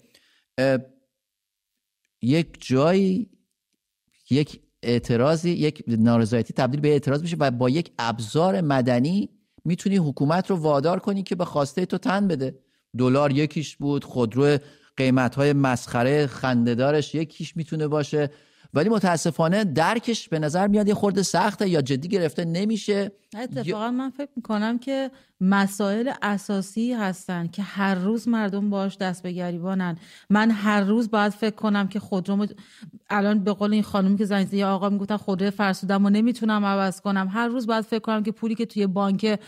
یک جایی یک اعتراضی یک نارضایتی تبدیل به اعتراض میشه و با یک ابزار مدنی می‌تونی حکومت رو وادار کنی که به خواسته تو تن بده. دلار یکیش بود خودرو قیمت های مسخره خندهدارش یکیش می‌تونه باشه. ولی متاسفانه درکش به نظر میاد یه خورده سخته یا جدی گرفته نمیشه. اتفاقا من فکر می‌کنم که مسائل اساسی هستن که هر روز مردم باش دست به گریبانن. من هر روز باید فکر کنم که خودروم الان به قول این خانم که زنگ یا آقا می‌گفتن خودرو فرسودم و نمی‌تونم عوض کنم. هر روز باید فکر کنم که پولی که توی بانک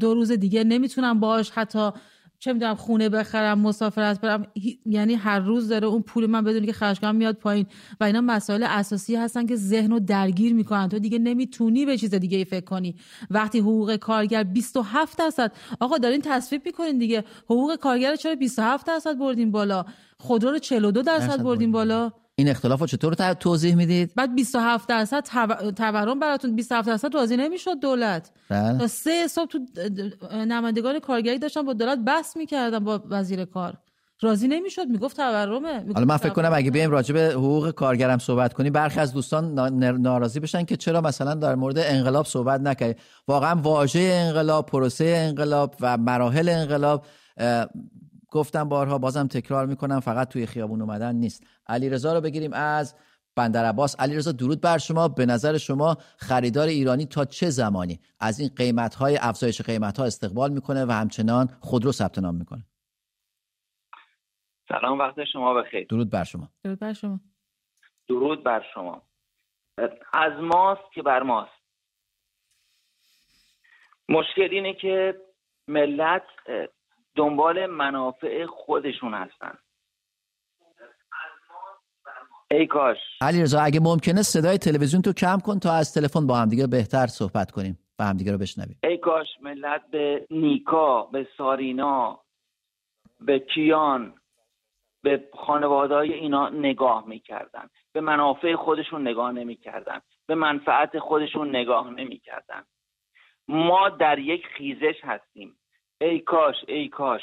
دو روز دیگه نمی‌تونم باش حتی چه می‌دونم خونه بخرم مسافرت برم یعنی هر روز داره اون پول من بدونی که خرجگاه میاد پایین. و اینا مسائل اساسی هستن که ذهن رو درگیر می‌کنن. تو دیگه نمی‌تونی به چیز دیگه ای فکر کنی. وقتی حقوق کارگر 27 درصد. آقا دارین تصویب می‌کنین دیگه. حقوق کارگر چرا 27 درصد بردین بالا؟ خودرو رو 42 درصد بردین بالا. این اختلاف رو چطور توضیح می‌دید؟ بعد 27 درصد تورم براتون 27 درصد راضی نمی‌شد دولت. بله. تا سه صبح تو نمایندگان کارگری داشتن با دولت بحث می‌کردن با وزیر کار. راضی نمی‌شد می‌گفت تورمه حالا من فکر کنم اگه بیایم راجع به حقوق کارگرم صحبت کنیم برخی از دوستان ناراضی بشن که چرا مثلا در مورد انقلاب صحبت نکردیم واقعا واژه انقلاب پروسه انقلاب و مراحل انقلاب گفتم بارها بازم تکرار می‌کنم فقط توی خیابون اومدن نیست. علیرضا رو بگیریم از بندر عباس. علیرضا درود بر شما. به نظر شما خریدار ایرانی تا چه زمانی؟ از این قیمت های افزایش قیمت ها استقبال می‌کنه و همچنان خودرو ثبت نام می‌کنه. سلام وقت شما بخیر درود بر شما. درود بر شما. درود بر شما. از ماست که بر ماست. مشکل اینه که ملت دنبال منافع خودشون هستن. ای کاش. علی رضا اگه ممکنه صدای تلویزیون تو کم کن تا از تلفن با همدیگه بهتر صحبت کنیم و همدیگه رو بشنویم. ای کاش ملت به نیکا به سارینا به کیان به خانواده های اینا نگاه می‌کردن. به منافع خودشون نگاه نمی‌کردن. به منفعت خودشون نگاه نمی‌کردن. ما در یک خیزش هستیم. ای کاش ای کاش.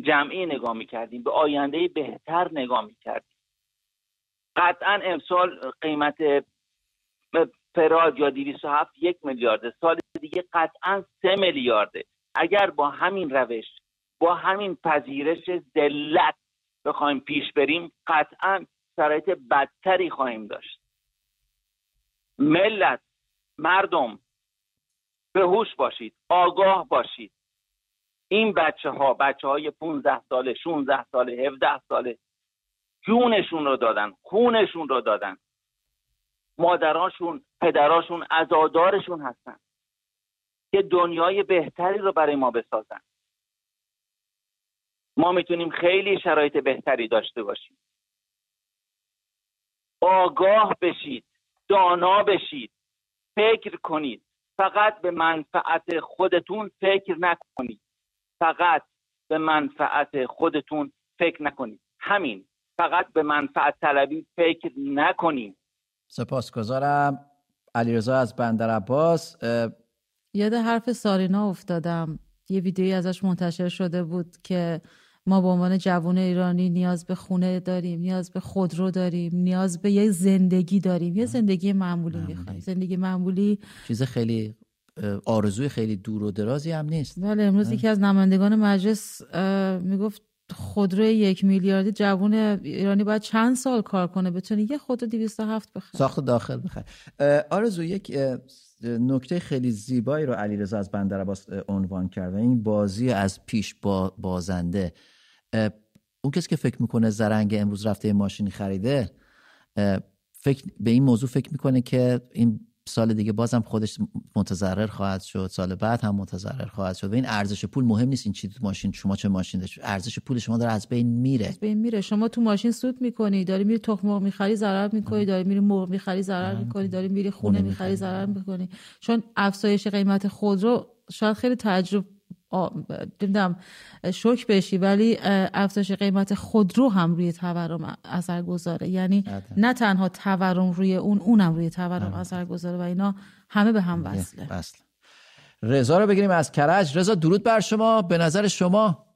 جمعی نگاه می‌کردیم به آینده بهتر نگاه می‌کردیم. قطعا امسال قیمت پراد یا 207 یک میلیارده سال دیگه قطعا سه میلیارده. اگر با همین روش با همین پذیرش ذلت بخوایم پیش بریم قطعا شرایط بدتری خواهیم داشت. ملت مردم به هوش باشید آگاه باشید. این بچه ها بچه های 15 ساله 16 ساله 17 ساله جونشون رو دادن خونشون رو دادن. مادراشون پدراشون ازادارشون هستن که دنیای بهتری رو برای ما بسازن. ما می‌تونیم خیلی شرایط بهتری داشته باشیم. آگاه بشید دانا بشید فکر کنید. فقط به منفعت خودتون فکر نکنید. فقط به منفعت خودتون فکر نکنید. همین فقط به منفعت طلبی فکر نکنیم سپاسگزارم. علیرضا از بندر عباس یاد حرف سارینا افتادم. یه ویدیویی ازش منتشر شده بود که ما به عنوان جوان ایرانی نیاز به خونه داریم نیاز به خودرو داریم نیاز به یه زندگی داریم. یه زندگی معمولی. می‌خوایم. زندگی معمولی چیز خیلی آرزوی خیلی دور و درازی هم نیست. بله امروز یکی از نمایندگان مجلس می‌گفت خودروی یک میلیاردی جوون ایرانی باید چند سال کار کنه؟ بتونه یه خودرو 207 بخره. ساخت داخل بخره. آرزو یک نکته خیلی زیبایی رو علیرضا از بندر عنوان کرد و این بازی از پیش با بازنده. اون کسی که فکر می‌کنه زرنگ امروز رفته ماشینی خریده فکر به این موضوع فکر می‌کنه که این سال دیگه بازم خودش متضرر خواهد شد سال بعد هم متضرر خواهد شد. و این ارزش پول مهم نیست این چی ماشین شما چه ماشین داشت. ارزش پول شما داره از بین میره. از بین میره. شما تو ماشین سود می‌کنی داری میری تخم مرغ می‌خری ضرر می‌کنی. داری میری مرغ می‌خری ضرر می‌کنی. داری میری خونه می‌خری. ضرر می‌کنی. چون افزایش قیمت خودرو شاید خیلی تعجب نمی‌دونم شوک بشی ولی افزایش قیمت خودرو هم روی تورم اثر گذاره. یعنی نه تنها تورم روی اون اونم روی تورم اثر گذاره و اینا همه به هم وصله. رضا رو بگیریم از کرج. رضا درود بر شما. به نظر شما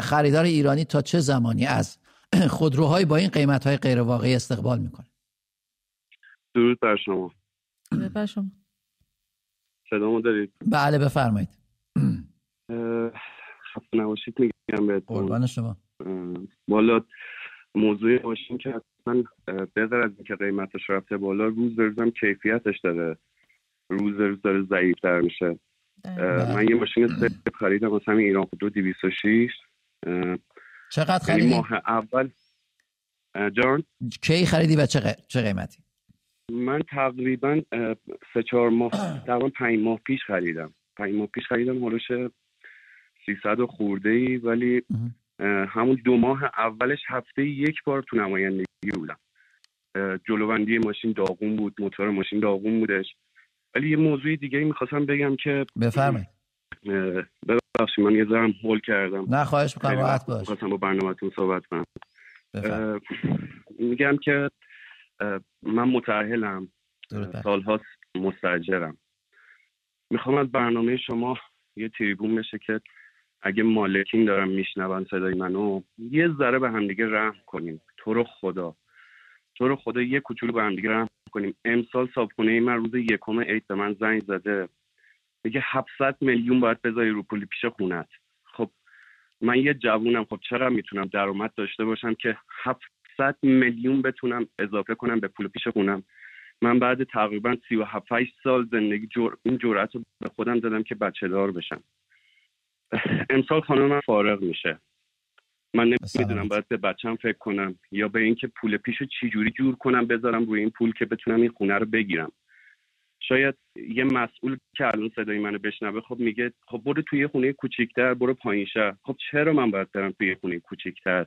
خریدار ایرانی تا چه زمانی از *clears throat* خودروهای با این قیمت های غیر واقعی استقبال می‌کنه؟ درود بر شما. درود بر شما. صدامو دارید؟ بله بفرمایید. خسته نباشید میگم بهتون. قربان شما. بالا موضوع ماشین که اصلا بغیر از اینکه قیمتش رفته بالا روز به روزم کیفیتش داره. روز روز داره ضعیفتر میشه. من یه ماشین سیف خریدم همین ایران خودرو 206 چقدر خریدی؟ ماه اول. جان؟ کی خریدی و چه قیمتی؟ من تقریبا سه چهار ماه *clears throat* تقریبا پنج ماه پیش خریدم. پنج ماه پیش خریدم هلوش 300 و خورده ای ولی همون دو ماه اولش هفته یک بار تو نمایندگی بودم. جلوبندی ماشین داغون بود موتور ماشین داغون بودش. ولی یه موضوع دیگه می‌خواستم بگم که بفرمایید. ببخشید من یه ذرم هول کردم. نه خواهش می‌کنم راحت باش. خواستم با برنامهتون صحبت کنم. میگم که من متعهلم سالهاست مستجرم می‌خوام از برنامه شما یه تریبون بشه که اگه مالکین دارم میشنون صدای منو یه ذره به همدیگه رحم کنیم. تو رو خدا. تو رو خدا یه کوچولو به همدیگه رحم کنیم. امسال صابخونه من روز یکم عید به من زنگ زده. میگه 700 میلیون باید بذاری رو پول پیش خونت خب من یه جوونم. خب چرا می‌تونم درآمد داشته باشم که 700 میلیون بتونم اضافه کنم به پول پیش خونم؟ من بعد تقریبا 37 سال زندگی جور... این جرأت رو به خودم دادم که بچه دار بشم. امسال خانم من فارغ میشه. من نمی‌دونم باید به بچم فکر کنم یا به اینکه پول پیش رو چجوری جور کنم بذارم روی این پول که بتونم این خونه رو بگیرم. شاید یه مسئول که الان صدای منو بشنوه خب میگه خب برو توی خونه کوچیکتر برو پایین شهر. خب چرا من باید برم توی خونه کوچیکتر؟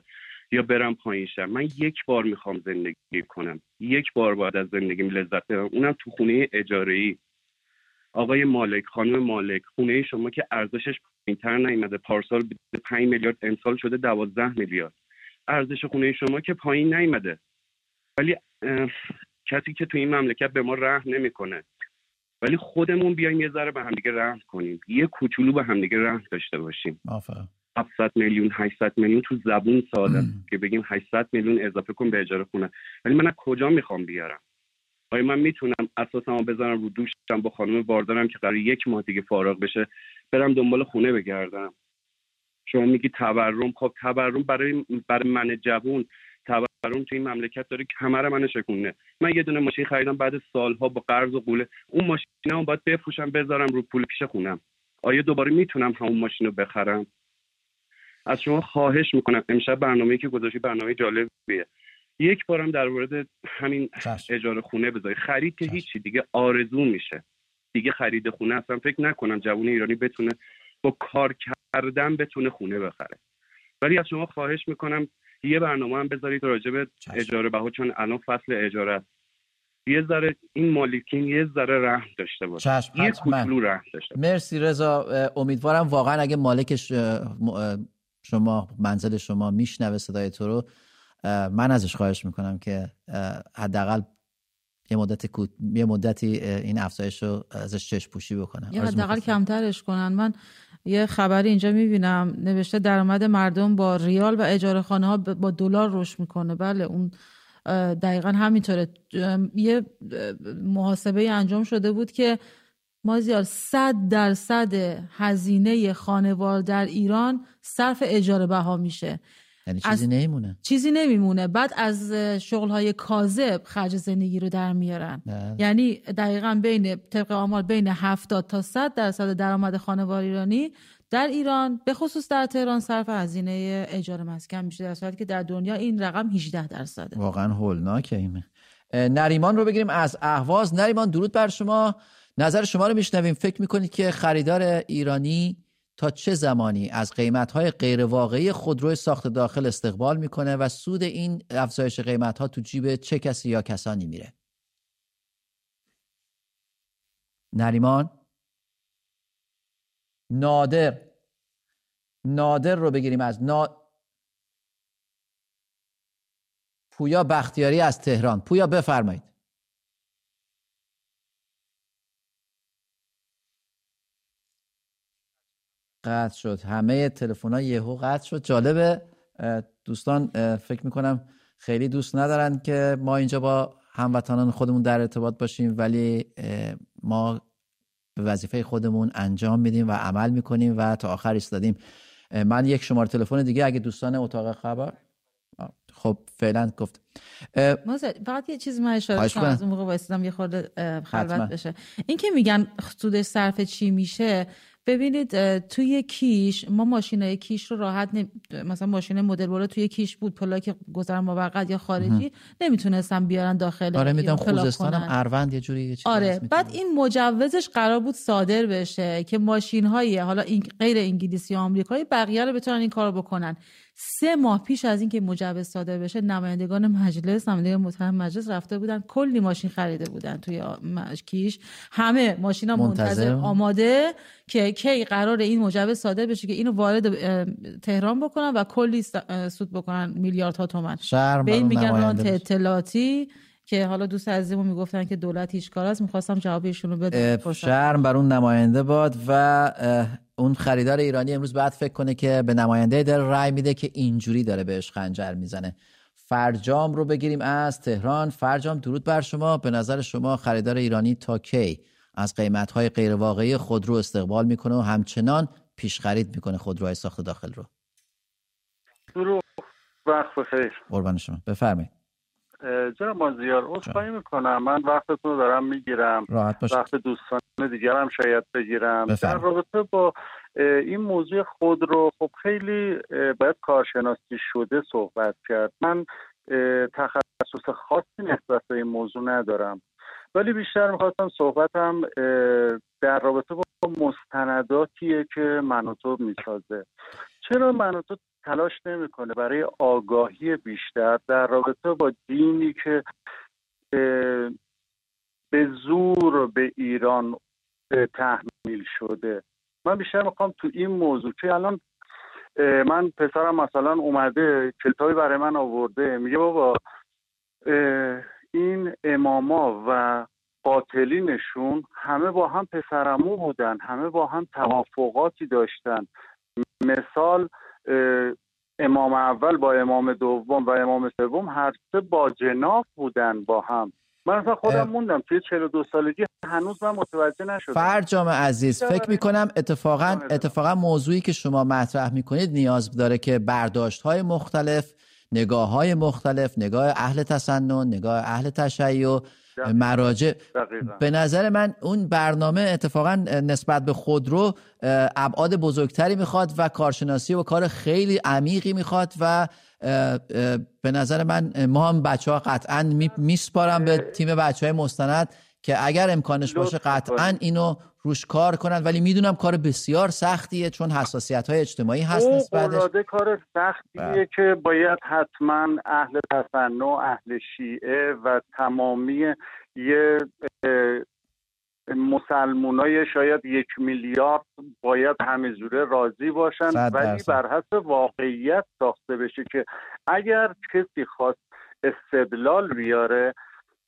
یا برم پایین شهر. من یک بار می‌خوام زندگی کنم. یک بار باید از زندگیم لذت ببرم اونم تو خونه اجاره ای آقای مالک خانم مالک خونه شما که ارزشش پایینتر نیومده. پارسال به 5 میلیارد امسال شده 12 میلیارد. ارزش خونه شما که پایین نیومده. ولی کسی که تو این مملکت به ما رحم نمی‌کنه. ولی خودمون بیایم یه ذره به همدیگه رحم کنیم. یه کوچولو به همدیگه رحم داشته باشیم. 700 میلیون 800 میلیون تو زبون ساده. که بگیم 800 میلیون اضافه کن به اجاره خونه. ولی من از کجا می‌خوام بیارم؟ آیا من می‌تونم اساسمو بذارم رو دوشم با خانم باردارم که قرار یک ماه دیگه فارغ بشه برم دنبال خونه بگردم؟ شما میگی تورم. خب تورم برای برای من جوون. تورم تو این مملکت داره کمر من شکونه من یه دونه ماشین خریدم بعد سالها با قرض و قوله. اون ماشین هم باید بفروشم بذارم رو پول پیش خونم. آیا دوباره می‌تونم همون ماشین رو بخرم؟ از شما خواهش می‌کنم. امشب برنامه که گذاشتی برنامه جالبیه. یک بارم در مورد همین اجاره خونه بذاری. خرید که هیچی دیگه آرزو میشه. دیگه خرید خونه اصلا فکر نکنم جوون ایرانی بتونه با کار کردن بتونه خونه بخره. ولی از شما خواهش می‌کنم یه برنامه هم بذارید راجع به اجاره بها چون الان فصل اجاره است. یه ذره این مالکین یه ذره رحم داشته باشه یه کوچولو رحم داشته مرسی رضا. امیدوارم واقعا اگه مالک شما منزل شما میشنوه صدای تو رو من ازش خواهش می‌کنم که حداقل یه مدت یه مدتی این افزایش رو ازش چشم پوشی بکنم یه حداقل کمترش کنن. من یه خبری اینجا می‌بینم نوشته درآمد مردم با ریال و اجاره خانه ها با دلار رشد می‌کنه. بله اون دقیقا همینطوره. یه محاسبه انجام شده بود که ما زیاد صد درصد هزینه خانوار در ایران صرف اجاره بها میشه. یعنی چیزی نمیمونه. چیزی نمیمونه. بعد از شغل های کاذب خرج زندگی رو در میارن. بله. یعنی دقیقا بین طبق آمار بین 70 تا 100 درصد درآمد خانوار ایرانی در ایران به خصوص در تهران صرف هزینه اجاره مسکن میشه در صورتی که در دنیا این رقم 18 درصده. واقعا هولناکه این. نریمان رو بگیریم از اهواز. نریمان درود بر شما. نظر شما رو میشنویم. فکر می‌کنید که خریدار ایرانی تا چه زمانی از قیمتهای غیرواقعی خودرو ساخت داخل استقبال می‌کنه و سود این افزایش قیمتها تو جیب چه کسی یا کسانی میره؟ نریمان؟ نادر. نادر رو بگیریم از نا... پویا بختیاری از تهران. پویا بفرمایید. قطع شد. همه تلفن ها یهو قطع شد. جالبه. دوستان فکر می‌کنم خیلی دوست ندارن که ما اینجا با هموطنان خودمون در ارتباط باشیم ولی ما به وظیفه خودمون انجام میدیم و عمل می‌کنیم و تا آخر ایستادیم. من یک شماره تلفن دیگه اگه دوستان اتاق خبر. خب فعلا گفت. فقط یه چیز من اشاره از اون موقع یه خورده خلوت بشه. این که میگن سودش صرف چی میشه ببینید توی کیش ما ماشین کیش رو راحت نمی... مثلا ماشین مدل بالا توی کیش بود پلاک گذر موقت یا خارجی نمی‌تونستم بیارن داخل آره میدم خوزستانم اروند یه جوری یه آره بعد این مجوزش قرار بود صادر بشه که ماشین های حالا این غیر انگلیسی یا آمریکایی بقیه رو بتونن این کارو بکنن. سه ماه پیش از اینکه مجوز صادر بشه نمایندگان مجلس نمایندگان محترم مجلس رفته بودن کلی ماشین خریده بودن توی کیش. همه ماشینا منتظر, منتظر؟ آماده که کی قرار این مجوز صادر بشه که اینو وارد تهران بکنن و کلی سود بکنن میلیاردها تومن. به این میگن اطلاعاتی. که حالا دوست عزیزمون می‌گفتن که دولت هیچ کار است می‌خواستم جواب ایشون رو بدم شرم بر اون نماینده باد و اون خریدار ایرانی امروز باید فکر کنه که به نماینده داره رای میده که اینجوری داره بهش خنجر می‌زنه. فرجام رو بگیریم از تهران. فرجام درود بر شما. به نظر شما خریدار ایرانی تا کی؟ از قیمتهای غیرواقعی خودرو استقبال می‌کنه و همچنان پیش خرید می‌کنه خودروهای ساخت داخل رو. درود وقت بخیر. قربان شما. بفرمایید. جناب مازیار عذرخواهی می‌کنم. من وقتتون رو دارم می‌گیرم. وقت دوستان دیگر هم شاید بگیرم. در رابطه با این موضوع خود رو خب خیلی باید کارشناسی شده صحبت کرد. من تخصص خاصی نسبت به این موضوع ندارم. ولی بیشتر می‌خواستم صحبتم در رابطه با مستنداتیه که منوتو می‌سازه. چرا منوتو تلاش نمی‌کنه برای آگاهی بیشتر در رابطه با دینی که به زور به ایران تحمیل شده؟ من بیشتر می‌خوام تو این موضوع که الان من پسرم مثلا اومده کتابی برای من آورده میگه بابا این اماما و قاتلینشون همه با هم پسرمو بودن همه با هم توافقاتی داشتن. مثال امام اول با امام دوم و امام سوم هر سه با جناف بودن با هم. من اصلا خودم موندم توی 42 سالگی هنوز من متوجه نشدم. فرجام عزیز فکر می‌کنم اتفاقا اتفاقا موضوعی که شما مطرح می‌کنید نیاز داره که برداشت های مختلف نگاه های مختلف نگاه اهل تسنن نگاه اهل تشیع مراجع. به نظر من اون برنامه اتفاقا نسبت به خودرو ابعاد بزرگتری می‌خواد و کارشناسی و کار خیلی عمیقی می‌خواد و به نظر من ما هم بچه ها قطعا میسپارم به تیم بچه های مستند که اگر امکانش باشه قطعا اینو روش کار کنن. ولی می‌دونم کار بسیار سختیه چون حساسیت های اجتماعی هست نسبتش کار سختیه بله. که باید حتما اهل تصنع اهل شیعه و تمامی یه مسلمونای شاید یک میلیارد باید همه جوره راضی باشن. ولی بر حسب واقعیت ساخته بشه که اگر کسی خواست استدلال بیاره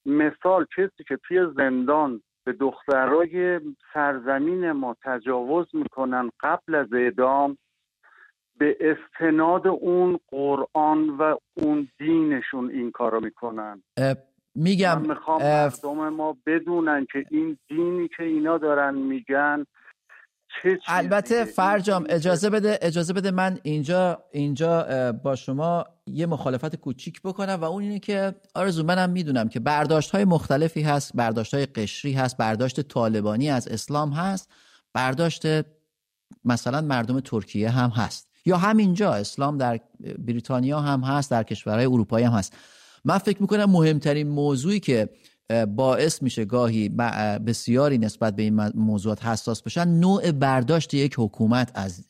مثال کسی که توی زندان به دخترای سرزمین ما تجاوز می‌کنن قبل از اعدام به استناد اون قرآن و اون دینشون این کارو می‌کنن. میگم من می‌خوام مردم ما بدونن که این دینی که اینا دارن میگن البته فرجام اجازه بده اجازه بده من اینجا اینجا با شما یه مخالفت کوچیک بکنم و اون اینه که آرزو منم می‌دونم که برداشت های مختلفی هست برداشت های قشری هست برداشت طالبانی از اسلام هست برداشت مثلا مردم ترکیه هم هست. یا همینجا اسلام در بریتانیا هم هست در کشورهای اروپایی هم هست. من فکر می‌کنم مهمترین موضوعی که باعث میشه گاهی بسیاری نسبت به این موضوعات حساس بشن. نوع برداشت یک حکومت از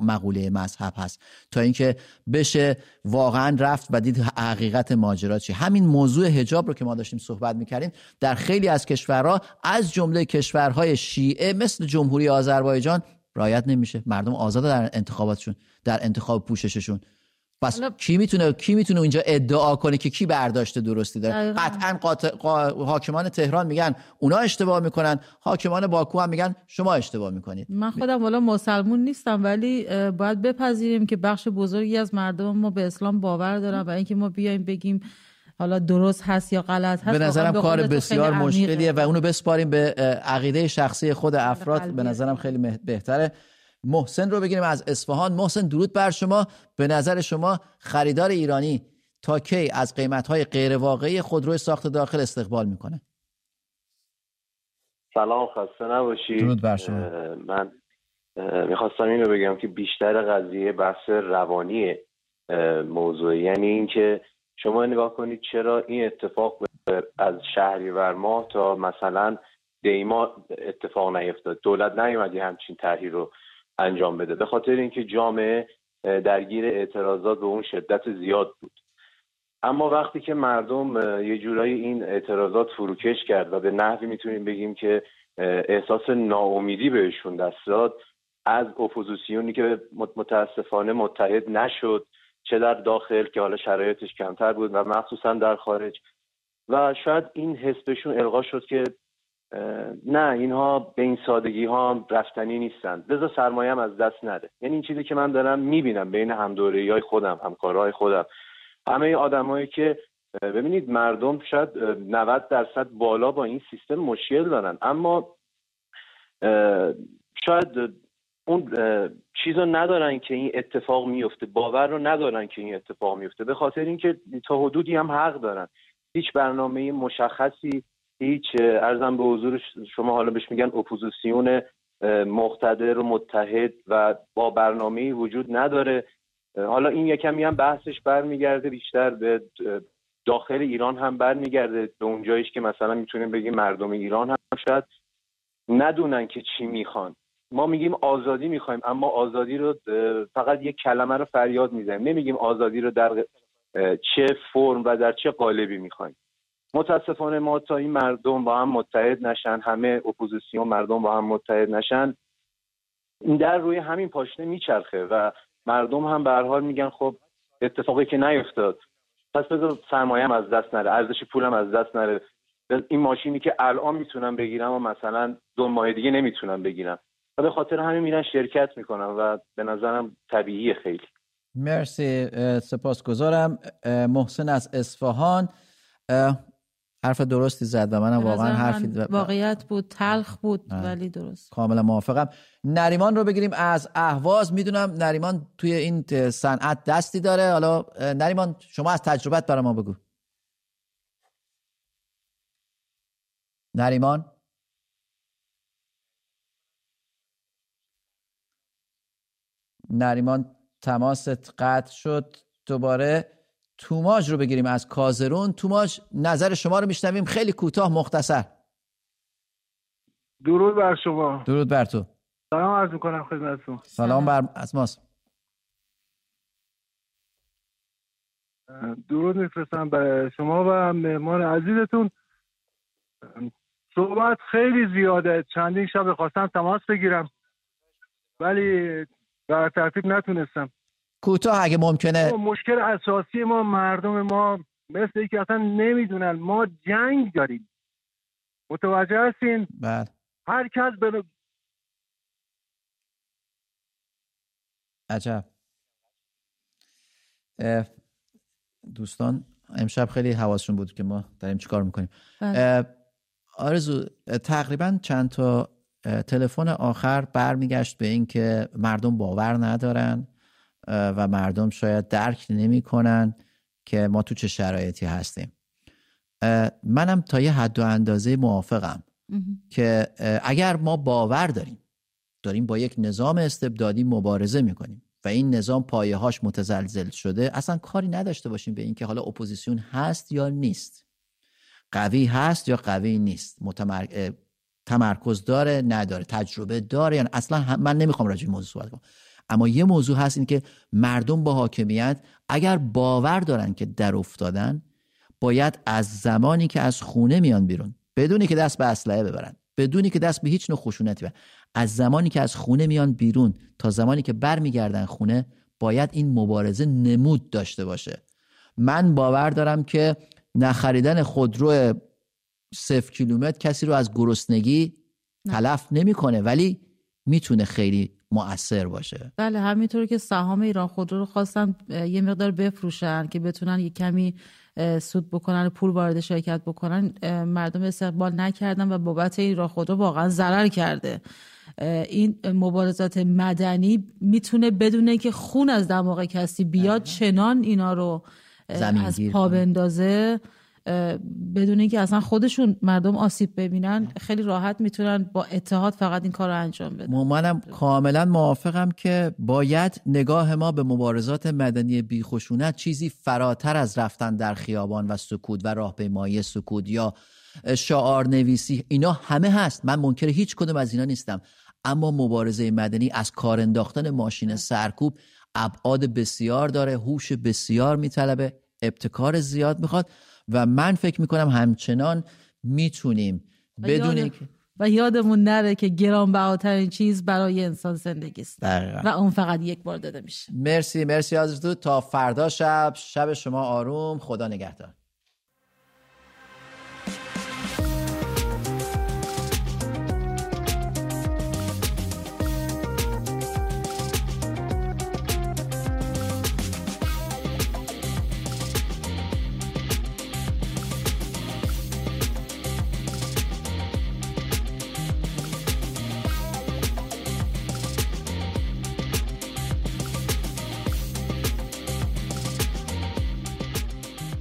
مقوله مذهب هست. تا اینکه بشه واقعا رفت و دید حقیقت ماجرا چی. همین موضوع حجاب رو که ما داشتیم صحبت می‌کردیم در خیلی از کشورها از جمله کشورهای شیعه مثل جمهوری آذربایجان رایت نمیشه. مردم آزاد در انتخاباتشون در انتخاب پوشششون. پس کی می‌تونه کی می‌تونه اینجا ادعا کنه که کی برداشته درستی داره؟ قطعا حاکمان تهران میگن اونا اشتباه می‌کنن. حاکمان باکو هم میگن شما اشتباه می‌کنید. من خودم والا مسلمون نیستم ولی باید بپذیریم که بخش بزرگی از مردم ما به اسلام باور دارن و اینکه ما بیایم بگیم حالا درست هست یا غلط هست به نظرم کار بسیار مشکلیه و اونو بسپاریم به عقیده شخصی خود افراد. به نظرم خیلی بهتره. محسن رو بگیریم از اصفهان. محسن درود بر شما. به نظر شما خریدار ایرانی تا کی از قیمتهای غیر واقعی خودروی ساخت داخل استقبال می‌کنه؟ سلام خسته نباشید. درود بر شما. من می‌خواستم اینو بگم که بیشتر قضیه بحث روانی موضوع. یعنی اینکه شما نگاه کنید چرا این اتفاق از شهریور ماه تا مثلا دیما اتفاق نیفتاد. دولت نیومدی همچین طرحی رو انجام بده. به خاطر اینکه جامعه درگیر اعتراضات به اون شدت زیاد بود. اما وقتی که مردم یه جورایی این اعتراضات فروکش کرد و به نحوی می‌تونیم بگیم که احساس ناامیدی بهشون دست داد از اپوزیسیونی که متاسفانه متحد نشد چه در داخل که حالا شرایطش کمتر بود و مخصوصا در خارج. و شاید این حسبشون القا شد که نه اینها به این سادگی ها رفتنی نیستن. بذار سرمایه از دست نده یعنی این چیزی که من دارم می‌بینم بین همدوره های خودم همکارهای خودم. همه آدمایی که ببینید مردم شاید 90 درصد بالا با این سیستم مشکل دارن. اما شاید اون چیز رو ندارن که این اتفاق میفته باور رو ندارن که این اتفاق میفته به خاطر اینکه تا حدودی هم حق دارن. هیچ برنامه مشخصی هیچ ارزم به حضور شما حالا بهش میگن اپوزیسیون مقتدر و متحد و با برنامه وجود نداره. حالا این یکمی هم بحثش برمیگرده بیشتر به داخل ایران هم برمیگرده. به اونجاییش که مثلا می‌تونیم بگیم مردم ایران هم شاید ندونن که چی می‌خوان. ما میگیم آزادی می‌خوایم اما آزادی رو فقط یک کلمه رو فریاد می‌زنیم. نمیگیم آزادی رو در چه فرم و در چه قالبی می‌خوایم. متاسفانه ما تا این مردم با هم متحد نشن همه اپوزیسیون مردم با هم متحد نشن. این در روی همین پاشنه میچرخه و مردم هم به حال میگن خب اتفاقی که نیفتاد. پس بذار سرمایه از دست نره ارزش پولم از دست نره. این ماشینی که الان می‌تونم بگیرم و مثلا دو ماه دیگه نمی‌تونم بگیرم. و به خاطر همین میرن شرکت می‌کنن و به نظرم طبیعی خیلی. مرسی سپاسگزارم. محسن از اصفهان. حرف درستی زد و منم واقعا حرفی واقعیت بود تلخ بود ولی درست. کاملا موافقم. نریمان رو بگیریم از اهواز. می‌دونم نریمان توی این صنعت دستی داره. حالا نریمان شما از تجربت برای ما بگو. نریمان؟ نریمان تماست قطع شد. دوباره توماج رو بگیریم از کازرون. توماج نظر شما رو میشنویم. خیلی کوتاه مختصر. درود بر شما. درود بر تو. سلام عرض می‌کنم خدمتتون. سلام بر از ماست. درود میفرستم به شما و مهمان عزیزتون. صحبت خیلی زیاده. چندین شب خواستم تماس بگیرم. ولی در ترتیب نتونستم. کوتاه اگه ممکنه. مشکل اساسی ما مردم ما مثل که اصلا نمی‌دونن. ما جنگ داریم. متوجه هستین؟ بله. هر کس به عجب. دوستان امشب خیلی حواسشون بود که ما داریم چیکار می‌کنیم. بله. آرزو تقریبا چند تا تلفن آخر برمیگشت به اینکه مردم باور ندارن. و مردم شاید درک نمی‌کنن که ما تو چه شرایطی هستیم. منم تا یه حد و اندازه موافقم که اگر ما باور داریم داریم با یک نظام استبدادی مبارزه می‌کنیم و این نظام پایه هاش متزلزل شده اصلا کاری نداشته باشیم به اینکه حالا اپوزیسیون هست یا نیست. قوی هست یا قوی نیست. تمرکز داره نداره تجربه داره یعنی اصلا من نمی‌خوام راجع موضوع صحبت کنم. اما یه موضوع هست این که مردم با حاکمیت اگر باور دارن که در افتادن باید از زمانی که از خونه میان بیرون بدونی که دست به اسلحه ببرن بدونی که دست به هیچ نوع خشونتی از زمانی که از خونه میان بیرون تا زمانی که برمیگردن خونه باید این مبارزه نمود داشته باشه. من باور دارم که نخریدن خودرو صفر کیلومتر کسی رو از گرسنگی تلف نمی‌کنه ولی می‌تونه خیلی مؤثر باشه. بله همینطور که سهام ایران خودرو رو خواستن یه مقدار بفروشن که بتونن یه کمی سود بکنن پول وارد شرکت بکنن. مردم استقبال نکردن و بابت ایران خودرو واقعا ضرر کرده. این مبارزات مدنی می‌تونه بدونه که خون از دماغ کسی بیاد چنان اینا رو از پا بندازه. بدون اینکه اصلا خودشون مردم آسیب ببینن خیلی راحت می‌تونن با اتحاد فقط این کار رو انجام بدن. منم کاملا موافقم که باید نگاه ما به مبارزات مدنی بیخشونت چیزی فراتر از رفتن در خیابان و سکوت و راهپیمایی سکوت یا شعار نویسی اینا همه هست. من منکر هیچ کدوم از اینا نیستم. اما مبارزه مدنی از کار انداختن ماشین سرکوب ابعاد بسیار داره هوش بسیار میطلبه ابتکار زیاد می‌خواد. و من فکر می‌کنم همچنان می‌تونیم بدون و یادمون نره که گرانبهاترین چیز برای انسان زندگی است. و اون فقط یک بار داده میشه. مرسی مرسی از تا فردا شب. شب شما آروم. خدا نگهدار.